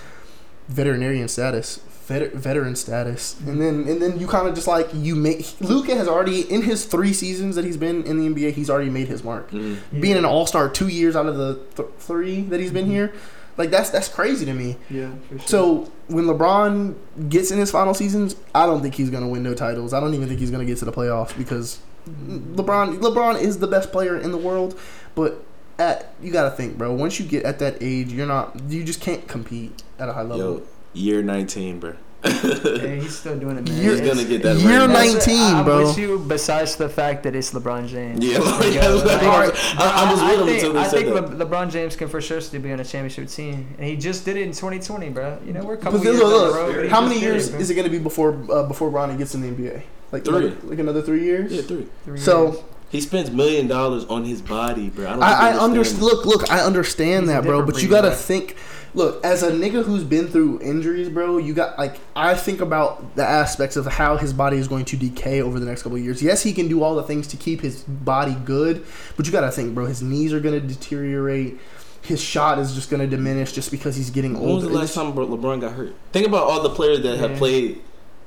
veterinarian status, vet, veteran status, and then and then you kind of just like you make. Luka has already in his three seasons that he's been in the NBA, he's already made his mark. Mm. Being an All Star two years out of the th- three that he's been here, like that's that's crazy to me. Yeah, for sure. So when LeBron gets in his final seasons, I don't think he's gonna win no titles. I don't even think he's gonna get to the playoffs because LeBron LeBron is the best player in the world, but at you gotta think, bro. Once you get at that age, you're not you just can't compete at a high level. Yo, year 19, bro. [laughs] yeah, he's still doing it, man. You're He's gonna get that You're ring. 19, I'm bro. with you. Besides the fact that it's LeBron James. Yeah, Like, [laughs] yeah, like, like, I, I was with him think, until they I said think that. Le- LeBron James can for sure still be on a championship team, and he just did it in 2020, bro. You know we're a couple years look, down the road. how many years bro. is it gonna be before uh, before Bronny gets in the NBA? Like Three. Like, like another three years. Yeah, three. Three So years. He spends million dollars on his body, bro. I don't I, I understand. Look, look, I understand He's that, bro. But you gotta think. Look, as a nigga who's been through injuries, bro, you got like I think about the aspects of how his body is going to decay over the next couple of years. Yes, he can do all the things to keep his body good, but you gotta think, bro. His knees are gonna deteriorate. His shot is just gonna diminish just because he's getting When was older. the last time LeBron got hurt? Think about all the players that have played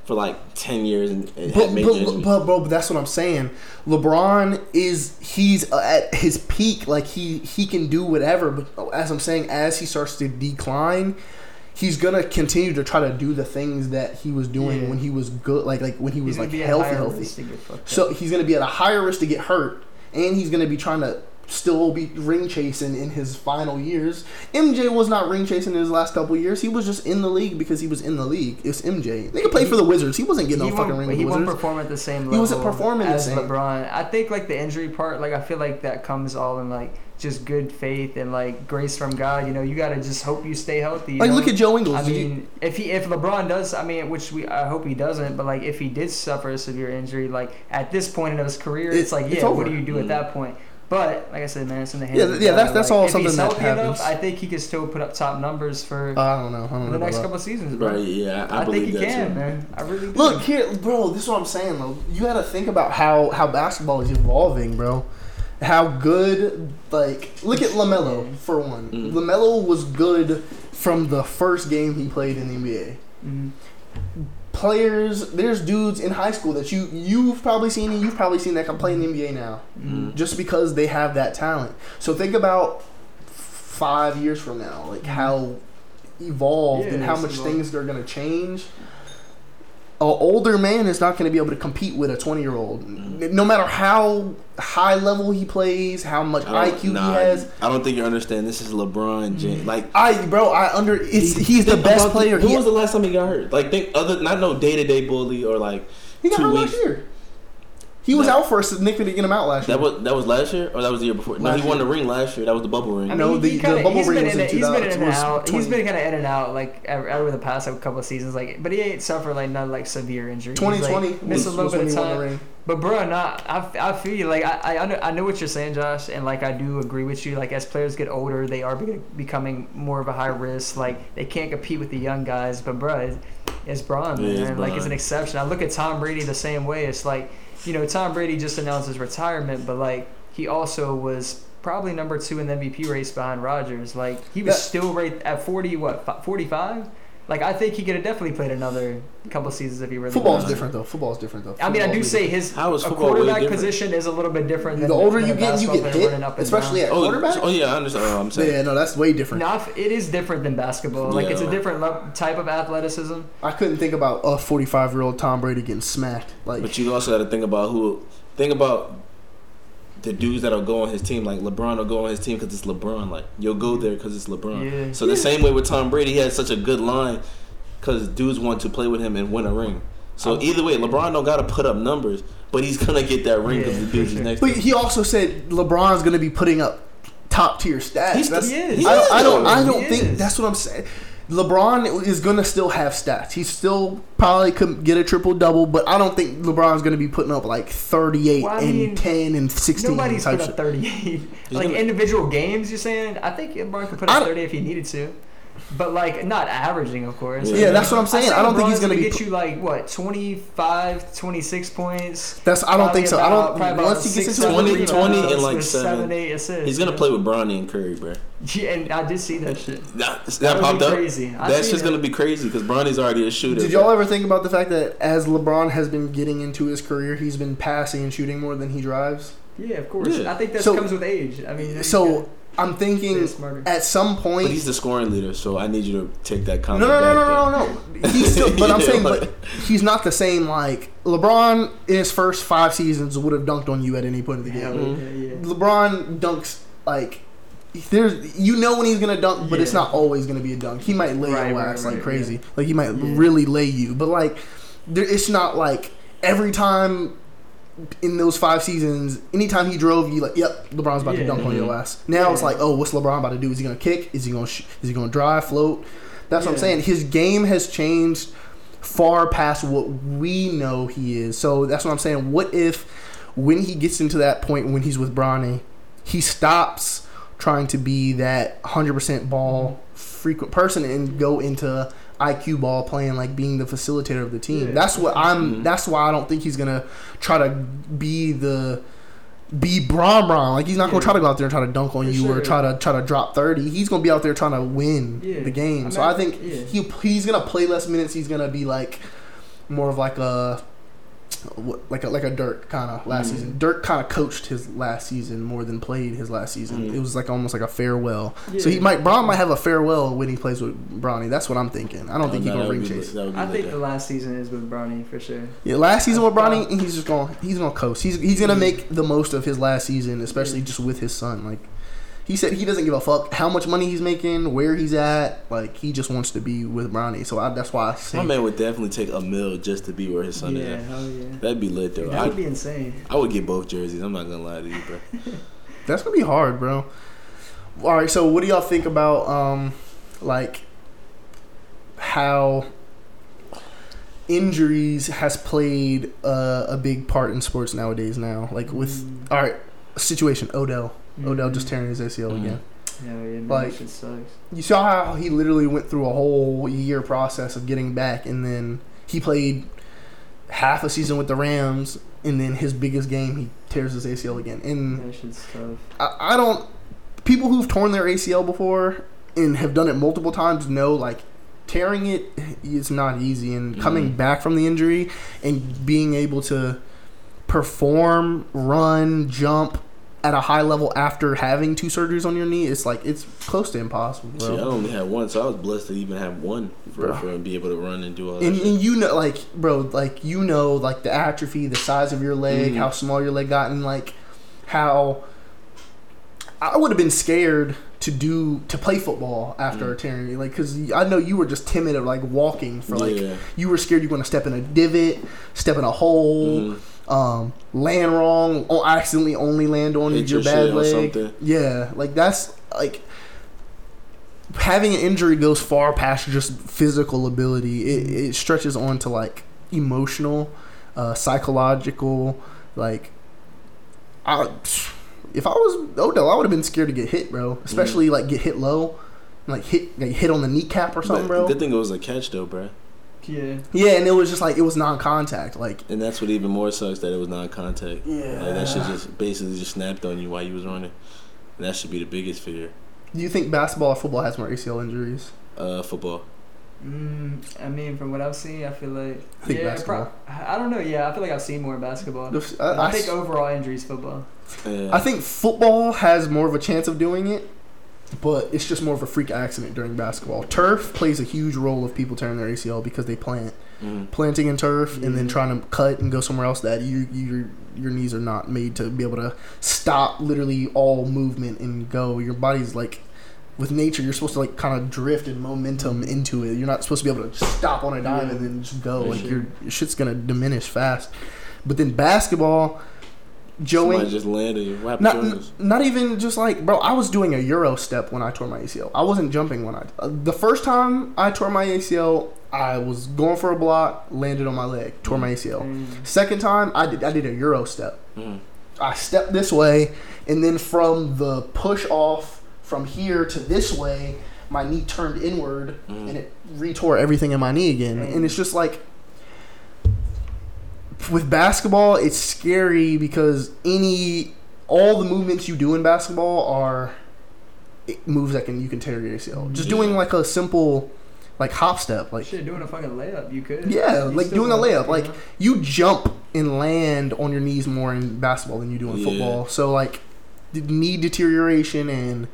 for like 10 years and, and But, had major but, but, bro, but that's what I'm saying. LeBron is he's uh, at his peak. Like he he can do whatever. But as I'm saying, as he starts to decline, he's gonna continue to try to do the things that he was doing Yeah. when he was good. Like like when he was like healthy, healthy. risk to get fucked up. So he's gonna be at a higher risk to get hurt, and he's gonna be trying to still be ring chasing in his final years. MJ was not ring chasing in his last couple years. He was just in the league because he was in the league. It's MJ. They could play for the Wizards. He wasn't getting he no fucking ring he the won't Wizards. perform at the same level. He wasn't performing the same. LeBron. I think like the injury part, like I feel like that comes all in like just good faith and like grace from God. You know, you gotta just hope you stay healthy. you Like know? look at Joe Ingles. I Did you- mean, if he if LeBron does, I mean, which we I hope he doesn't, but like if he did suffer a severe injury, like at this point in his career, It- it's like it's yeah, what do you do at mm. that point? But like I said, man, it's in the hands. Yeah, of yeah, God. that's- that's Like, all if something he's that healthy enough. I think he could still put up top numbers for Uh, I don't know. I don't know. the next about couple seasons, bro. Right, yeah, I, I, believe think he that can, too. man. I really do. Look here, bro. This is what I'm saying, though. You got to think about how how basketball is evolving, bro. How good, like, look at Lamelo for one. Mm. Lamelo was good from the first game he played in the NBA. Mhm. Players, there's dudes in high school that you you've probably seen and you've probably seen that can play in the NBA now, Mhm. just because they have that talent. So think about five years from now, like how evolved Yeah, and how much evolved. things are gonna change. An older man is not going to be able to compete with a 20 year old. No matter how high level he plays, how much IQ nah, he has. I don't think you understand. This is LeBron James. Mm-hmm. Like I, bro, I under. It's he's the best player. who He, was the last time he got hurt? Like think other, not no day to day bully or like he got hurt last year. He was That- out for a significant amount last year. That was that was last year, or that was the year before. No, Last he won the ring last year. That was the bubble ring. I mean, No, he, the- he the kinda, bubble he's ring been was in, in it- he's been in and was out. He's 20. been kind of in and out, like ever- over the past couple of seasons. Like, but he ain't suffered like none like severe injuries. He's, 2020 like, missed was, a little was bit when of he won the time. ring. But bro, not I, I feel you. Like I, I under, I know what you're saying, Josh, and like I do agree with you. Like as players get older, they are be- becoming more of a high risk. Like they can't compete with the young guys. But bro, it's, it's Bron, Yeah, man. it's like it's an exception. I look at Tom Brady the same way. It's like you know Tom Brady just announced his retirement, but like he also was probably number two in the MVP race behind Rodgers. Like he was That- still right at 40, what 45. Like I think he could have definitely played another couple seasons if he really. Football's wanted. different though. Football's different though. I mean, I do say his How is a football way quarterback different? position is a little bit different. different. Than the older than you a get, you get hit, running up and especially down. at oh, quarterback. oh yeah, I understand. what I'm saying. Yeah, no, that's way different. No, it is different than basketball. Like it's a different le- type of athleticism. I couldn't think about a 45 year old Tom Brady getting smacked. Like, But you also got to think about who. Think about the dudes that'll go on his team. Like LeBron will go on his team because it's LeBron. Like you'll go there because it's LeBron. Yeah. So the same way with Tom Brady, he had such a good line because dudes want to play with him and win a ring. So I'm- either way, LeBron don't got to put up numbers, but he's gonna get that ring because Yeah, the dudes is sure. next to but him. he also said LeBron's going to be putting up top tier stats. He's- That's- he is. I don't. I don't, I He don't think is. that's what I'm saying. LeBron is going to still have stats. He still probably could get a triple double, but I don't think LeBron's going to be putting up like 38 Well, I and mean, 10 and 16 Nobody's put up 38. like gonna- individual games, you're saying? I think LeBron could put up don't- 30 if he needed to. But like not averaging, of course. Yeah, Yeah, that's what I'm saying. say I don't think he's going to be. get you like what 25, 26 points. That's I don't think so. I don't. probably about Once he gets into 20, the 20 uh, and, like, with seven. seven, eight assists. He's gonna you play with Bronny and Curry, bro. [laughs] Yeah, and I did see that shit. That, that, That popped up. crazy. I That's just that. gonna be crazy because Bronny's already a shooter. Did y'all ever think about the fact that as LeBron has been getting into his career, he's been passing and shooting more than he drives? Yeah, of course. Yeah. I think that So- comes with age. I mean, So gotta I'm thinking at some point. But he's the scoring leader, so I need you to take that comment. no, no, back no, then. no, no. He's [laughs] still, but I'm saying, but he's not the same. Like LeBron in his first five seasons would have dunked on you at any point in the Hell game. Yeah, yeah. LeBron dunks like there's you know when he's gonna dunk, but it's not always gonna be a dunk. He might lay Right, your right, ass like right, crazy. Like he might Yeah. really lay you, but like there, it's not like every time in those five seasons, anytime he drove, you like, yep, LeBron's about to Yeah. dunk on your ass. Now it's like, oh, what's LeBron about to do? Is he gonna kick? Is he gonna sh- is he gonna drive, float? That's what I'm saying. His game has changed far past what we know he is. So that's what I'm saying. What if when he gets into that point when he's with Bronny, he stops trying to be that 100% ball frequent person and go into IQ ball playing like being the facilitator of the team. Yeah. That's what I'm Mhm. that's why I don't think he's going to try to be the be Bron Bron. Like he's not gonna Yeah. try to go out there and try to dunk on For you or try to try to drop thirty. He's gonna be out there trying to win Yeah. the game. I so mean, I think yeah. he he's gonna play less minutes. He's gonna be like more of like a what- like a like a Dirk kind of last Mhm. season. Dirk kind of coached his last season more than played his last season. Mhm. It was like almost like a farewell. So he Yeah. might Bron might have a farewell when he plays with Bronny. That's what I'm thinking. I don't Oh, think no, he's gonna ring chase. lit- be I lit think there. the last season is with Bronny for sure. Yeah, last season with I Bronny, and he's just going. He's gonna coast. He's he's gonna make the most of his last season, especially Yeah. just with his son. Like he said, he doesn't give a fuck how much money he's making, where he's at. Like he just wants to be with Bronny. So I, that's why I say My man would definitely take a mill just to be where his son yeah, is. at. hell yeah. That'd be lit though. That I, would be insane. I would get both jerseys. I'm not gonna lie to you, bro. [laughs] that's gonna be hard, bro. All right, so what do y'all think about um, like how injuries has played uh, a big part in sports nowadays? Now, like with Mm. all right, situation Odell. Odell just Mhm. tearing his ACL Mhm. again. Hell yeah, man, like- shit sucks. You saw how he literally went through a whole year process of getting back, and then he played half a season with the Rams, and then his biggest game he tears his ACL again. And That shit's tough. I, I don't. People who've torn their ACL before and have done it multiple times know like tearing it is not easy, and coming Mhm. back from the injury and being able to perform, run, jump at a high level after having two surgeries on your knee, it's like it's close to impossible, bro. See, I only had one, so I was blessed to even have one for, for and be able to run and do all that. And, and you know, like, bro, like you know, like the atrophy, the size of your leg, Mhm. how small your leg got, and like how I would have been scared to do to play football after a Mhm. tearing, like, because I know you were just timid of like walking for like yeah. you were scared you're going to step in a divot, step in a hole. Mhm. Um, land wrong, or accidentally only land on Hit your your bad leg. something. Yeah, like that's like having an injury goes far past just physical ability. It, it stretches on to like emotional, uh, psychological. Like, I, if I was Odell, I would have been scared to get hit, bro. Especially like get hit low, like hit like hit on the kneecap or something, But bro. Good thing it was a catch though, bro. Yeah. Yeah, and it was just like it was non-contact. Like, And that's what even more sucks that it was non-contact. yeah, Like that shit just basically just snapped on you while you was running. And that should be the biggest fear. Do you think basketball or football has more ACL injuries? Uh, football. Mm, I mean, from what I've seen, I feel like I think yeah, basketball. pro- I don't know. Yeah, I feel like I've seen more in basketball. I, f- I, I, I think s- overall injuries football. Yeah. I think football has more of a chance of doing it, but it's just more of a freak accident during basketball. Turf plays a huge role of people tearing their ACL because they plant, Mhm. planting in turf and then trying to cut and go somewhere else that you your your knees are not made to be able to stop literally all movement and go. Your body's like with nature, you're supposed to like kind of drift and momentum into it. You're not supposed to be able to just stop on a dime Yeah. and then just go. For Like sure. your, your shit's gonna diminish fast. But then basketball, Joey, Somebody just landed. What happened not, to n- not even just like, bro. I was doing a euro step when I tore my ACL. I wasn't jumping when I. Uh, the first time I tore my ACL, I was going for a block, landed on my leg, tore my ACL. Mm. Second time, I did. I did a euro step. Mhm. I stepped this way, and then from the push off from here to this way, my knee turned inward, Mhm. and it retore everything in my knee again. And it's just like with basketball, it's scary because any all the movements you do in basketball are it- moves that can you can tear your ACL. Just doing like a simple like hop step, like Shit, doing a fucking layup, you could. Yeah, You like doing a layup, you like- know? you jump and land on your knees more in basketball than you do in Yeah. football. So like the knee deterioration and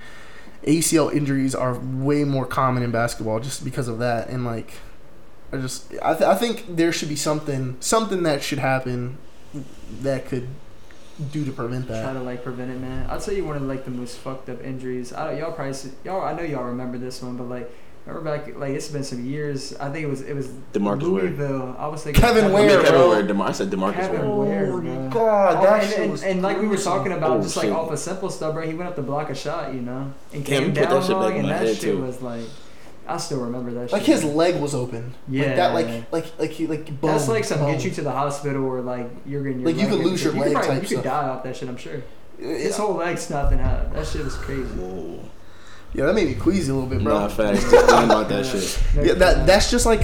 ACL injuries are way more common in basketball just because of that. And like I just I, th- I think there should be something something that should happen that could do to prevent that. try to like prevent it, man. I'll tell you one of like the most fucked up injuries. I y'all probably see- y'all. I know y'all remember this one, but like remember back like it's been some years. I think it was it was DeMarcus Ware. Louisville. I was thinking Kevin I mean, Ware, Kevin bro. Ware. DeMar- I said Demarcus Kevin Ware. Ware, bro. god, Oh, and, and, and like we were talking about, Oh, just like shit. off a simple stuff, bro. He went up to block a shot, you know, and Damn, came you put that down shit back wrong, in and my that head, shit too. was like, I still remember that. Shit. Like shit. his leg was open. Yeah. Like that like like like he like boom, That's like some boom. get you to the hospital or like you're getting your Like, you leg could lose your you leg Could probably, type you could stuff. die off that shit. I'm sure. Uh, yeah. His whole leg snapped in half. That shit was crazy. Whoa. Yeah, that made me queasy a little bit, bro. Nah, facts. Just thinking about that [laughs] shit. Yeah, that that's just like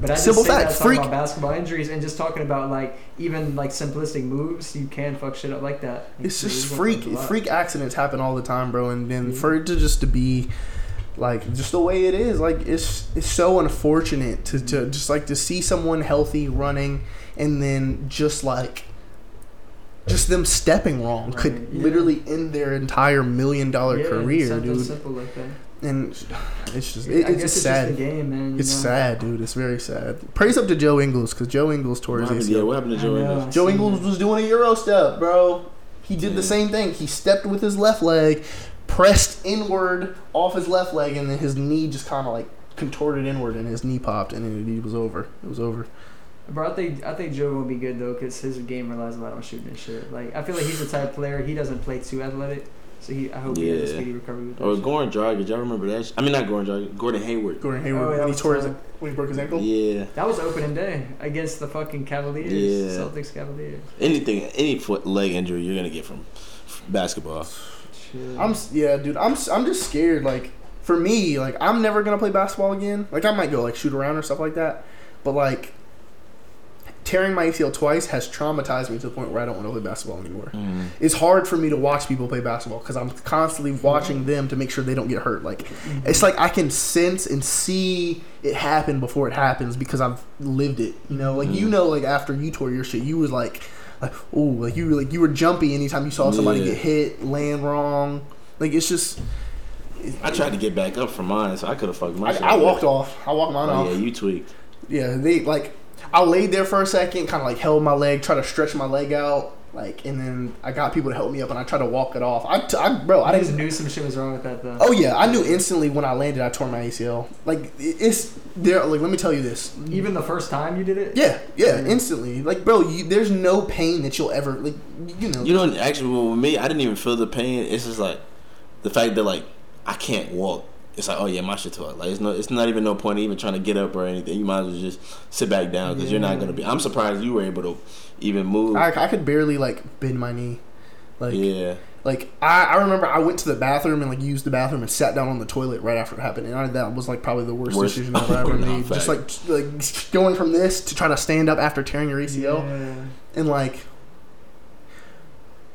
But I just simple say fact, that talking freak- about basketball injuries and just talking about like even like simplistic moves, you can fuck shit up like that. it's It just freak freak accidents happen all the time, bro. And then Yeah. for it to just to be like just the way it is, like it's it's so unfortunate to, to just like to see someone healthy running and then just like just them stepping wrong could yeah. literally end their entire million dollar Yeah, career, something dude. simple like that. And it's just it, guess it's it's just sad. just game, man. It's know? sad, dude. It's very sad. Praise up to Joe Ingles because Joe Ingles tore his happened, yeah, ACL. what happened to Joe. Ingles? Joe Ingles was doing a Euro step, bro. He did Yeah. the same thing. He stepped with his left leg, pressed inward off his left leg, and then his knee just kind of like contorted inward, and his knee popped, and then it was over. It was over. Bro, I think I think Joe will be good though, cause his game relies a lot on shooting and shit. Like I feel like he's the type of player he doesn't play too athletic, so he I hope he has a speedy recovery with that. Or shit. Goran Dragic. Y'all remember that? sh- I mean, not Goran Dragic. Gordon Hayward. Gordon Oh, Hayward yeah, when he tore his when he broke his ankle. Yeah. That was opening day against the fucking Cavaliers. Yeah. Celtics Cavaliers. Anything, any foot leg injury you're gonna get from basketball. Shit. I'm yeah, dude. I'm I'm just scared. Like for me, like I'm never gonna play basketball again. Like I might go like shoot around or stuff like that, but like tearing my ACL twice has traumatized me to the point where I don't want to play basketball anymore. Mm. It's hard for me to watch people play basketball because I'm constantly watching them to make sure they don't get hurt. Like it's like I can sense and see it happen before it happens because I've lived it. You know, like you Mhm. know, like after you tore your shit, you was like, like oh, like you were like you were jumpy anytime you saw somebody Yeah. get hit, land wrong. Like it's just. I tried to get back up from mine, so I could have fucked my I, I up. walked off. I walked mine Oh, off. yeah, you tweaked. Yeah, they like I laid there for a second, kind of like held my leg, tried to stretch my leg out, Like, and then I got people to help me up, and I tried to walk it off. I, t- I bro, I I just didn't. knew some shit was wrong with that though. Oh yeah, I knew instantly when I landed. I tore my ACL. Like it's there. Like let me tell you this. Even the first time you did it. Yeah, yeah, Yeah. instantly. Like bro, you, there's no pain that you'll ever like. You know. You know, actually, well, with me, I didn't even feel the pain. It's just like the fact that like I can't walk. It's like, oh yeah, my shit tore. Like it's no, it's not even no point even trying to get up or anything. You might as well just sit back down because you're not gonna be. I'm surprised you were able to even move. I, I could barely like bend my knee. Like yeah, like I, I remember I went to the bathroom and like used the bathroom and sat down on the toilet right after it happened. And I, that was like probably the worst, Worst- decision I've ever [laughs] No, made. Just like like going from this to trying to stand up after tearing your ACL. Yeah. and like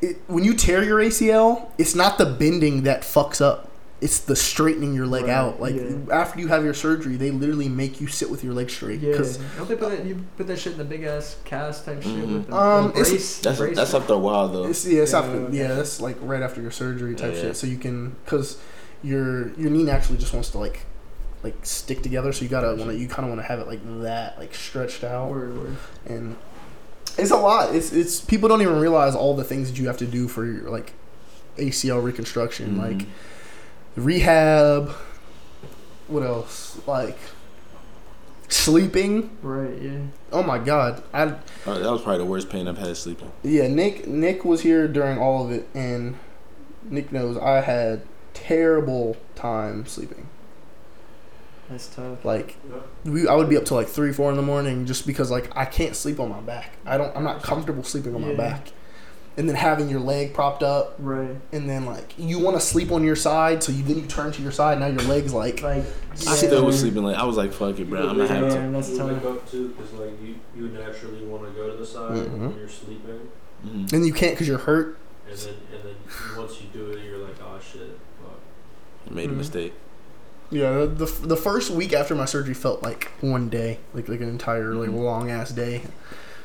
it, when you tear your ACL, it's not the bending that fucks up. It's the straightening your leg Right, out. Like yeah. after you have your surgery, they literally make you sit with your leg straight. Yeah. 'Cause, Don't they put that? You put that shit in the big ass cast type shit Mhm. with the, Um, the brace. that's brace that's after a while though. it's, yeah, it's Yeah, after, okay. yeah, that's like right after your surgery type Yeah. shit. So you can because your your knee naturally just wants to like like stick together. So you gotta want to you kind of want to have it like that, like stretched out. Word, word. and it's a lot. It's it's people don't even realize all the things that you have to do for your like ACL reconstruction, Mhm. like rehab. What else? Like sleeping. Right. Yeah. Oh my god! I Oh, that was probably the worst pain I've had sleeping. yeah. Nick Nick was here during all of it, and Nick knows I had terrible time sleeping. That's tough. Like we, I would be up till like three, four in the morning just because like I can't sleep on my back. I don't. I'm not comfortable sleeping on my back. And then having your leg propped up, Right. and then like you want to sleep on your side, so you then you turn to your side. Now your legs like Like. I still was sleeping like I was like, fuck it, bro. I'm gonna have to. Yeah, that's you tough. wake up too, because like you, you naturally want to go to the side Mhm. when you're sleeping, Mhm. and you can't because you're hurt. and then and then once you do it, you're like, oh shit, fuck. Made a Mhm. mistake. Yeah, the, the the first week after my surgery felt like one day, like like an entire like Mhm. long ass day.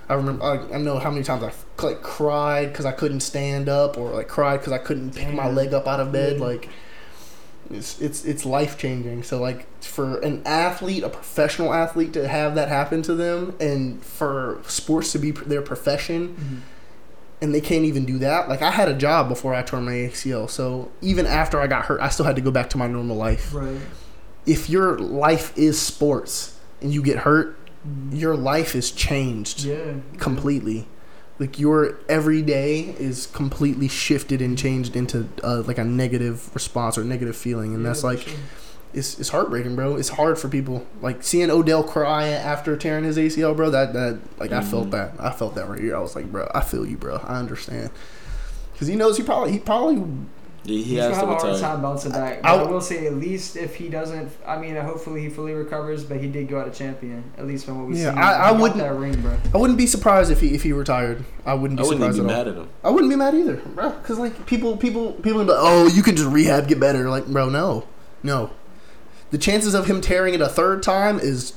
I remember I, I know how many times I like cried because I couldn't stand up, or like cried because I couldn't pick my leg up out of bed. Like it's it's it's life changing. So like for an athlete, a professional athlete, to have that happen to them, and for sports to be their profession, Mhm. and they can't even do that. Like I had a job before I tore my ACL, so even after I got hurt, I still had to go back to my normal life. Right. If your life is sports and you get hurt. Your life is changed Yeah. completely. Like your every day is completely shifted and changed into uh, like a negative response or negative feeling, and Yeah, that's like sure. it's it's heartbreaking, bro. It's hard for people. Like seeing Odell cry after tearing his ACL, bro. That that like I felt Mhm. that. I felt that right here. I was like, bro, I feel you, bro. I understand. Because he knows he probably he probably Yeah, he He's has gonna to have a hard retire. time bouncing back. I- But I, will say, at least if he doesn't, I mean, hopefully he fully recovers. But he did go out a champion, at least from what we Yeah, see. I- I wouldn't- that ring, bro. I wouldn't be surprised if he if he retired. I wouldn't Be surprised. I wouldn't surprised be at all. mad at him. I wouldn't be mad either, bro. Because like people, people, people, be like, oh, you can just rehab, get better. Like, bro, no, no. The chances of him tearing it a third time is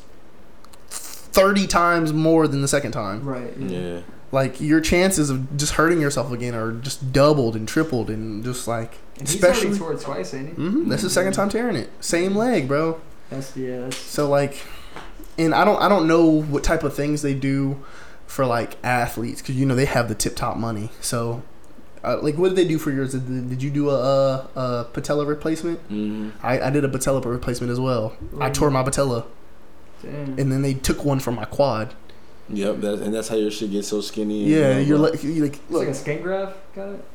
thirty times more than the second time. Right. Yeah. Yeah. Like your chances of just hurting yourself again are just doubled and tripled, and just like And he's especially. already tore it twice, ain't he? hmm that's the second time tearing it. Same leg, bro. That's yeah. That's So like, and I don't I don't know what type of things they do for like athletes because you know they have the tip top money. So, uh, like, what did they do for yours? Did, did you do a, a, patella replacement? hmm I, I did a patella replacement as well. I tore my patella, damn. and then they took one from my quad. Yep, that, and that's how your shit gets so skinny. and, Yeah, you know, you're but- like, you're like it's like a look, skin graft, got it.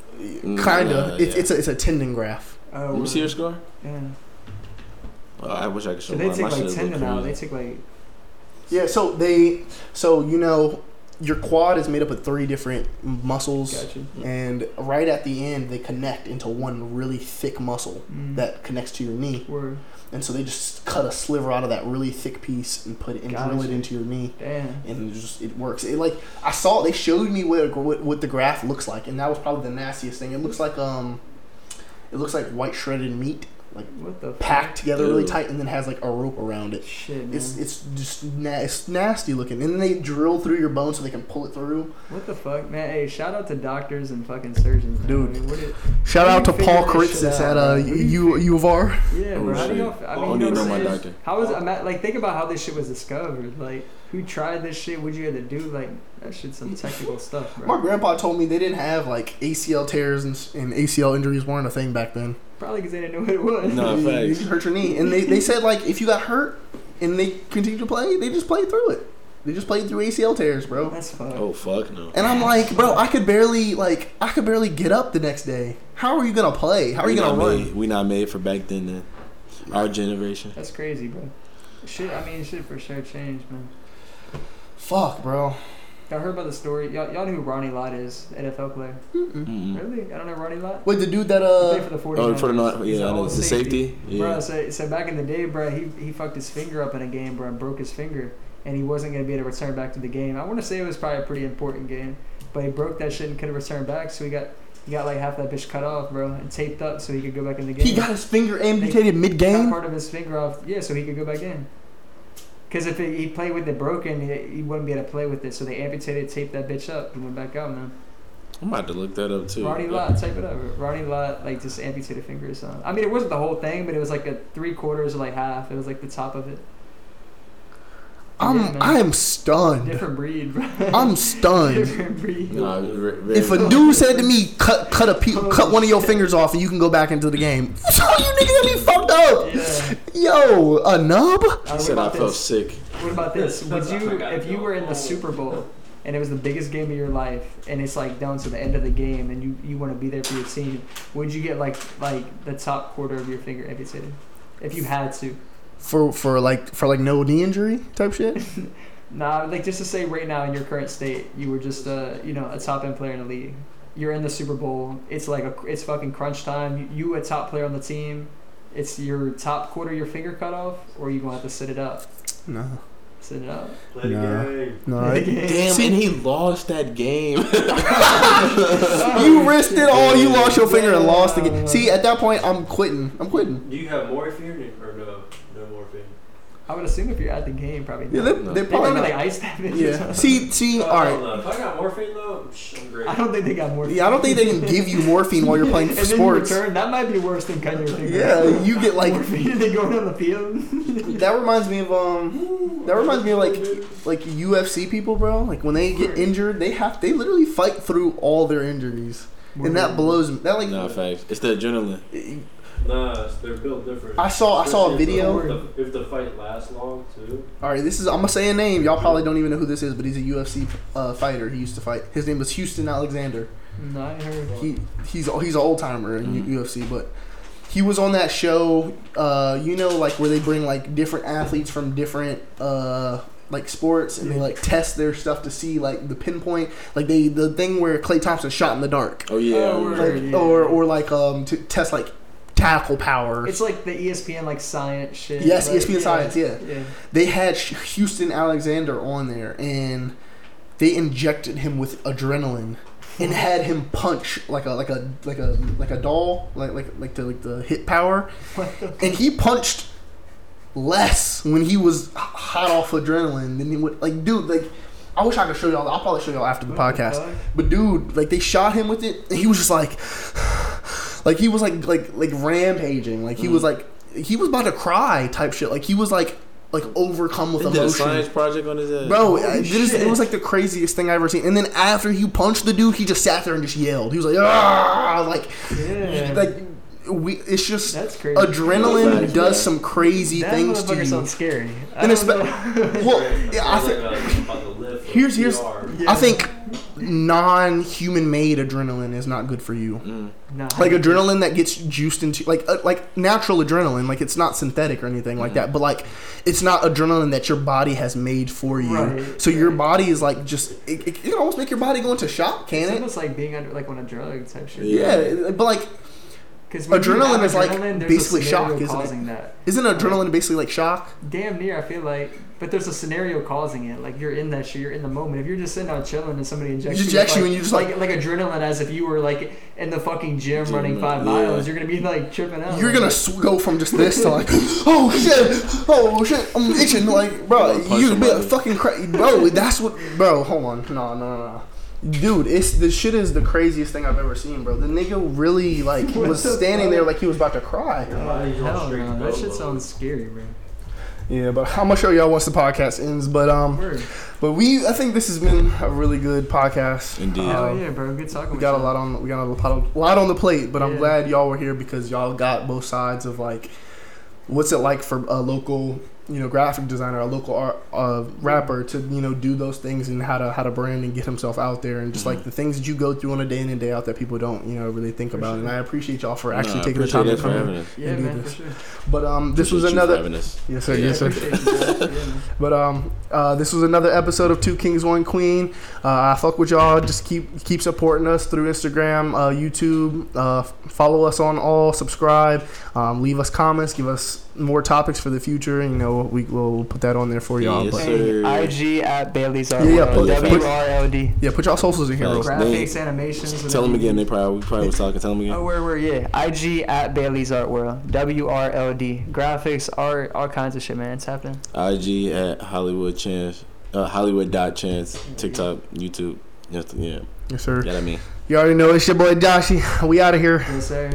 Mm, kind of. uh, it's yeah. it's a it's a tendon graft. Oh, Let me see your word. scar. Yeah. Oh, I wish I could show So mine. they take My shit like look tendon out. They take like Yeah, so they so you know your quad is made up of three different muscles. gotcha. And right at the end, they connect into one really thick muscle Mm. that connects to your knee. word. And so they just cut a sliver out of that really thick piece and put it and drill it into your knee. Damn. And it just it works. It like I saw they showed me what, what what the graft looks like, and that was probably the nastiest thing. It looks like um, it looks like white shredded meat, like What the fuck? packed together really tight, and then has like a rope around it. Shit, man. It's it's just na- it's nasty looking, and then they drill through your bone so they can pull it through. What the fuck, man? Hey, shout out to doctors and fucking surgeons, man. Dude. I mean, what Shout How out to Paul figure this shit Karitzis out, at uh, bro? You U? U of R. yeah, Oh, bro. How do you? shit. I I mean, don't you know know my doctor. How was I'm at, like think about how this shit was discovered. Like, who tried this shit? What you had to do? Like, That shit's some technical stuff, bro. My grandpa told me they didn't have like ACL tears and, and ACL injuries weren't a thing back then. Probably because they didn't know what it was. No. you, you hurt your knee, and they, they said like if you got hurt and they continue to play, they just played through it. They just played through ACL tears, bro. That's fucked. Oh fuck no. And I'm like, bro, I could barely like I could barely get up the next day. How are you gonna play? How are we you gonna not run? Made, we not made for back then. Then our generation. That's crazy, bro. Shit, I mean, shit for sure changed, man. Fuck, bro. Y'all heard about the story? Y'all, y'all know who Ronnie Lott is, NFL player. Mm-mm. Really? I don't know Ronnie Lott. Wait, the dude that He uh, played for the 49ers. Oh, for the not, yeah, an I know. the safety. Bro, Yeah. so, so back in the day, bro, he, he fucked his finger up in a game, bro, and broke his finger, and he wasn't gonna be able to return back to the game. I want to say it was probably a pretty important game, but he broke that shit and couldn't return back, so he got he got like half that bitch cut off, bro, and taped up so he could go back in the game. he got his finger amputated mid game. part of his finger off, yeah, so he could go back in. Because if it, he played with it broken, he, he wouldn't be able to play with it. So they amputated, taped that bitch up, and went back out, man. I'm about to look that up too. Ronnie Lott, type it up. Ronnie Lott, like just amputated finger or something. I mean, it wasn't the whole thing, but it was like a three quarters or like half. It was like the top of it. Yeah, I'm man. I am stunned. Different breed, bro. [laughs] I'm stunned. Different breed. Nah, very, very If a dude said to me, "Cut, cut a pe- cut one of your fingers off, and you can go back into the game," [laughs] so you niggas gonna be fucked up. Yeah. Yo, a nub? Uh, He said I about felt this? sick. What about this? [laughs] Would you, if you were in the Super Bowl and it was the biggest game of your life, and it's like down to the end of the game, and you, you want to be there for your team, would you get like like the top quarter of your finger amputated if you had to? For for like for like no knee injury type shit. [laughs] Nah, like just to say right now in your current state, you were just uh you know a top end player in the league. You're in the Super Bowl. It's like a it's fucking crunch time. You, you a top player on the team. It's your top quarter, your finger cut off, or you gonna have to sit it up. No, Sit it up. Play Nah. the game. no. I- Damn, See- and he lost that game. [laughs] [laughs] you risked it all. You lost your finger and lost the game. See, at that point, I'm quitting. I'm quitting. Do you have morphine or no? No morphine. I would assume if you're at the game, probably. Yeah, they, No. they They probably probably like ice that bitch. Yeah. something. See, see. Uh, All I don't right. know. If I got morphine though, I'm great. I don't think they got morphine. Yeah, I don't think they can give you morphine while you're playing [laughs] and then sports. you return. That might be worse than cutting your finger. Yeah, you get like morphine. they going on the field. [laughs] that reminds me of um that reminds me of like like UFC people, bro. Like when they get injured, they have they literally fight through all their injuries, and that blows me. That like nah, facts. It's the adrenaline. Nah, they're built different. I saw I saw a Especially if the- video. If the, if the fight lasts long too. All right, this is I'm gonna say a name. Y'all probably don't even know who this is, but he's a UFC uh, fighter. He used to fight. His name was Houston Alexander. No, I ain't heard. He he's he's an old timer in Mhm. UFC, but he was on that show. Uh, you know, like where they bring like different athletes from different uh like sports, and they like test their stuff to see like the pinpoint, like they the thing where Klay Thompson shot in the dark, Oh yeah. Oh, I like, yeah. or or like um to test like tackle power. It's like the ESPN like science shit. Yes, like, ESPN science, yeah. Yeah. they had Houston Alexander on there, and they injected him with adrenaline and hmm. had him punch like a like a like a like a doll, like like like the like the hit power, and he punched less when he was hot off adrenaline than he would like dude like. I wish I could show y'all. I'll probably show y'all after the What podcast. But dude, like they shot him with it, and he was just like, like he was like like like rampaging. Like he was like he was about to cry type shit. Like he was like like overcome with He did a emotion. science project on his head. Bro, Holy I- it, is, it shit. was like the craziest thing I ever seen. And then after he punched the dude, he just sat there and just yelled. He was like, ah, like, Yeah. like we. It's just That's crazy. adrenaline Facts, does yeah. some crazy that things to you. sounds scary. I And don't espe- Well, [laughs] yeah, I think like a- about to lift Here's- here's- Yeah. I think non-human made adrenaline is not good for you. Mm. Nah. like adrenaline that gets juiced into like uh, like natural adrenaline like it's not synthetic or anything like that but like it's not adrenaline that your body has made for you Right, so your body is like just it, it can almost make your body go into shock It's can it It's almost like being under like on a drug type shit. Yeah. yeah but like Because Adrenaline is like basically shock, isn't it? that. isn't adrenaline basically like shock Damn near, I feel like. But there's a scenario causing it. Like you're in that shit. You're in the moment. If you're just sitting out chilling and somebody injects you, injects with, you like, and you just, like like adrenaline as if you were like in the fucking gym Gym, running five yeah. miles. You're gonna be like tripping out. you're gonna sw- go from just this to like [laughs] oh shit oh shit i'm itching like bro You're gonna punch be somebody. fucking crazy bro that's what bro hold on no no no no Dude, it's the shit is the craziest thing I've ever seen, bro. The nigga really like was standing there like he was about to cry. Your Hell no, to that shit sounds scary, bro. Yeah, but I'm gonna show y'all once the podcast ends. But um, Word. but we I think this has been a really good podcast. Indeed. Uh, Oh yeah, bro. Good talking. We with got a you. lot on we got a lot on, lot on the plate, but I'm glad y'all were here because y'all got both sides of like what's it like for a local you know graphic designer, a local art uh, rapper to you know do those things and how to how to brand and get himself out there and just like Mhm. the things that you go through on a day in and day out that people don't you know really think For about. sure. And I appreciate y'all for actually I taking the time to come. having in. Yeah, and do man, this. sure. But um, this was Appreciate you another. Yes, sir. Yeah, Yes, sir. appreciate you, bro. Yeah. [laughs] But um, uh, this was another episode of Two Kings One Queen. Uh, I fuck with y'all. Just keep keep supporting us through Instagram, uh, YouTube. Uh, follow us on all. Subscribe. Um, leave us comments. Give us more topics for the future. And you know, we will put that on there for y'all. Yes, but sir. IG at Bailey's Art Yeah, yeah, World. put- W R L D. yeah, put y'all socials in here. Real Facts. quick. Graphics, animations. Tell them again. They probably we probably was talking. Tell them again. Oh, where where yeah. IG at Bailey's Art World. W R L D. Graphics, art, all kinds of shit, man. It's happening. IG at Hollywood Chance, uh, Hollywood dot Chance, TikTok, YouTube. Yes, yeah, Yes, sir. yeah, I mean. You already know it's your boy Joshy. We out of here. Yes, sir.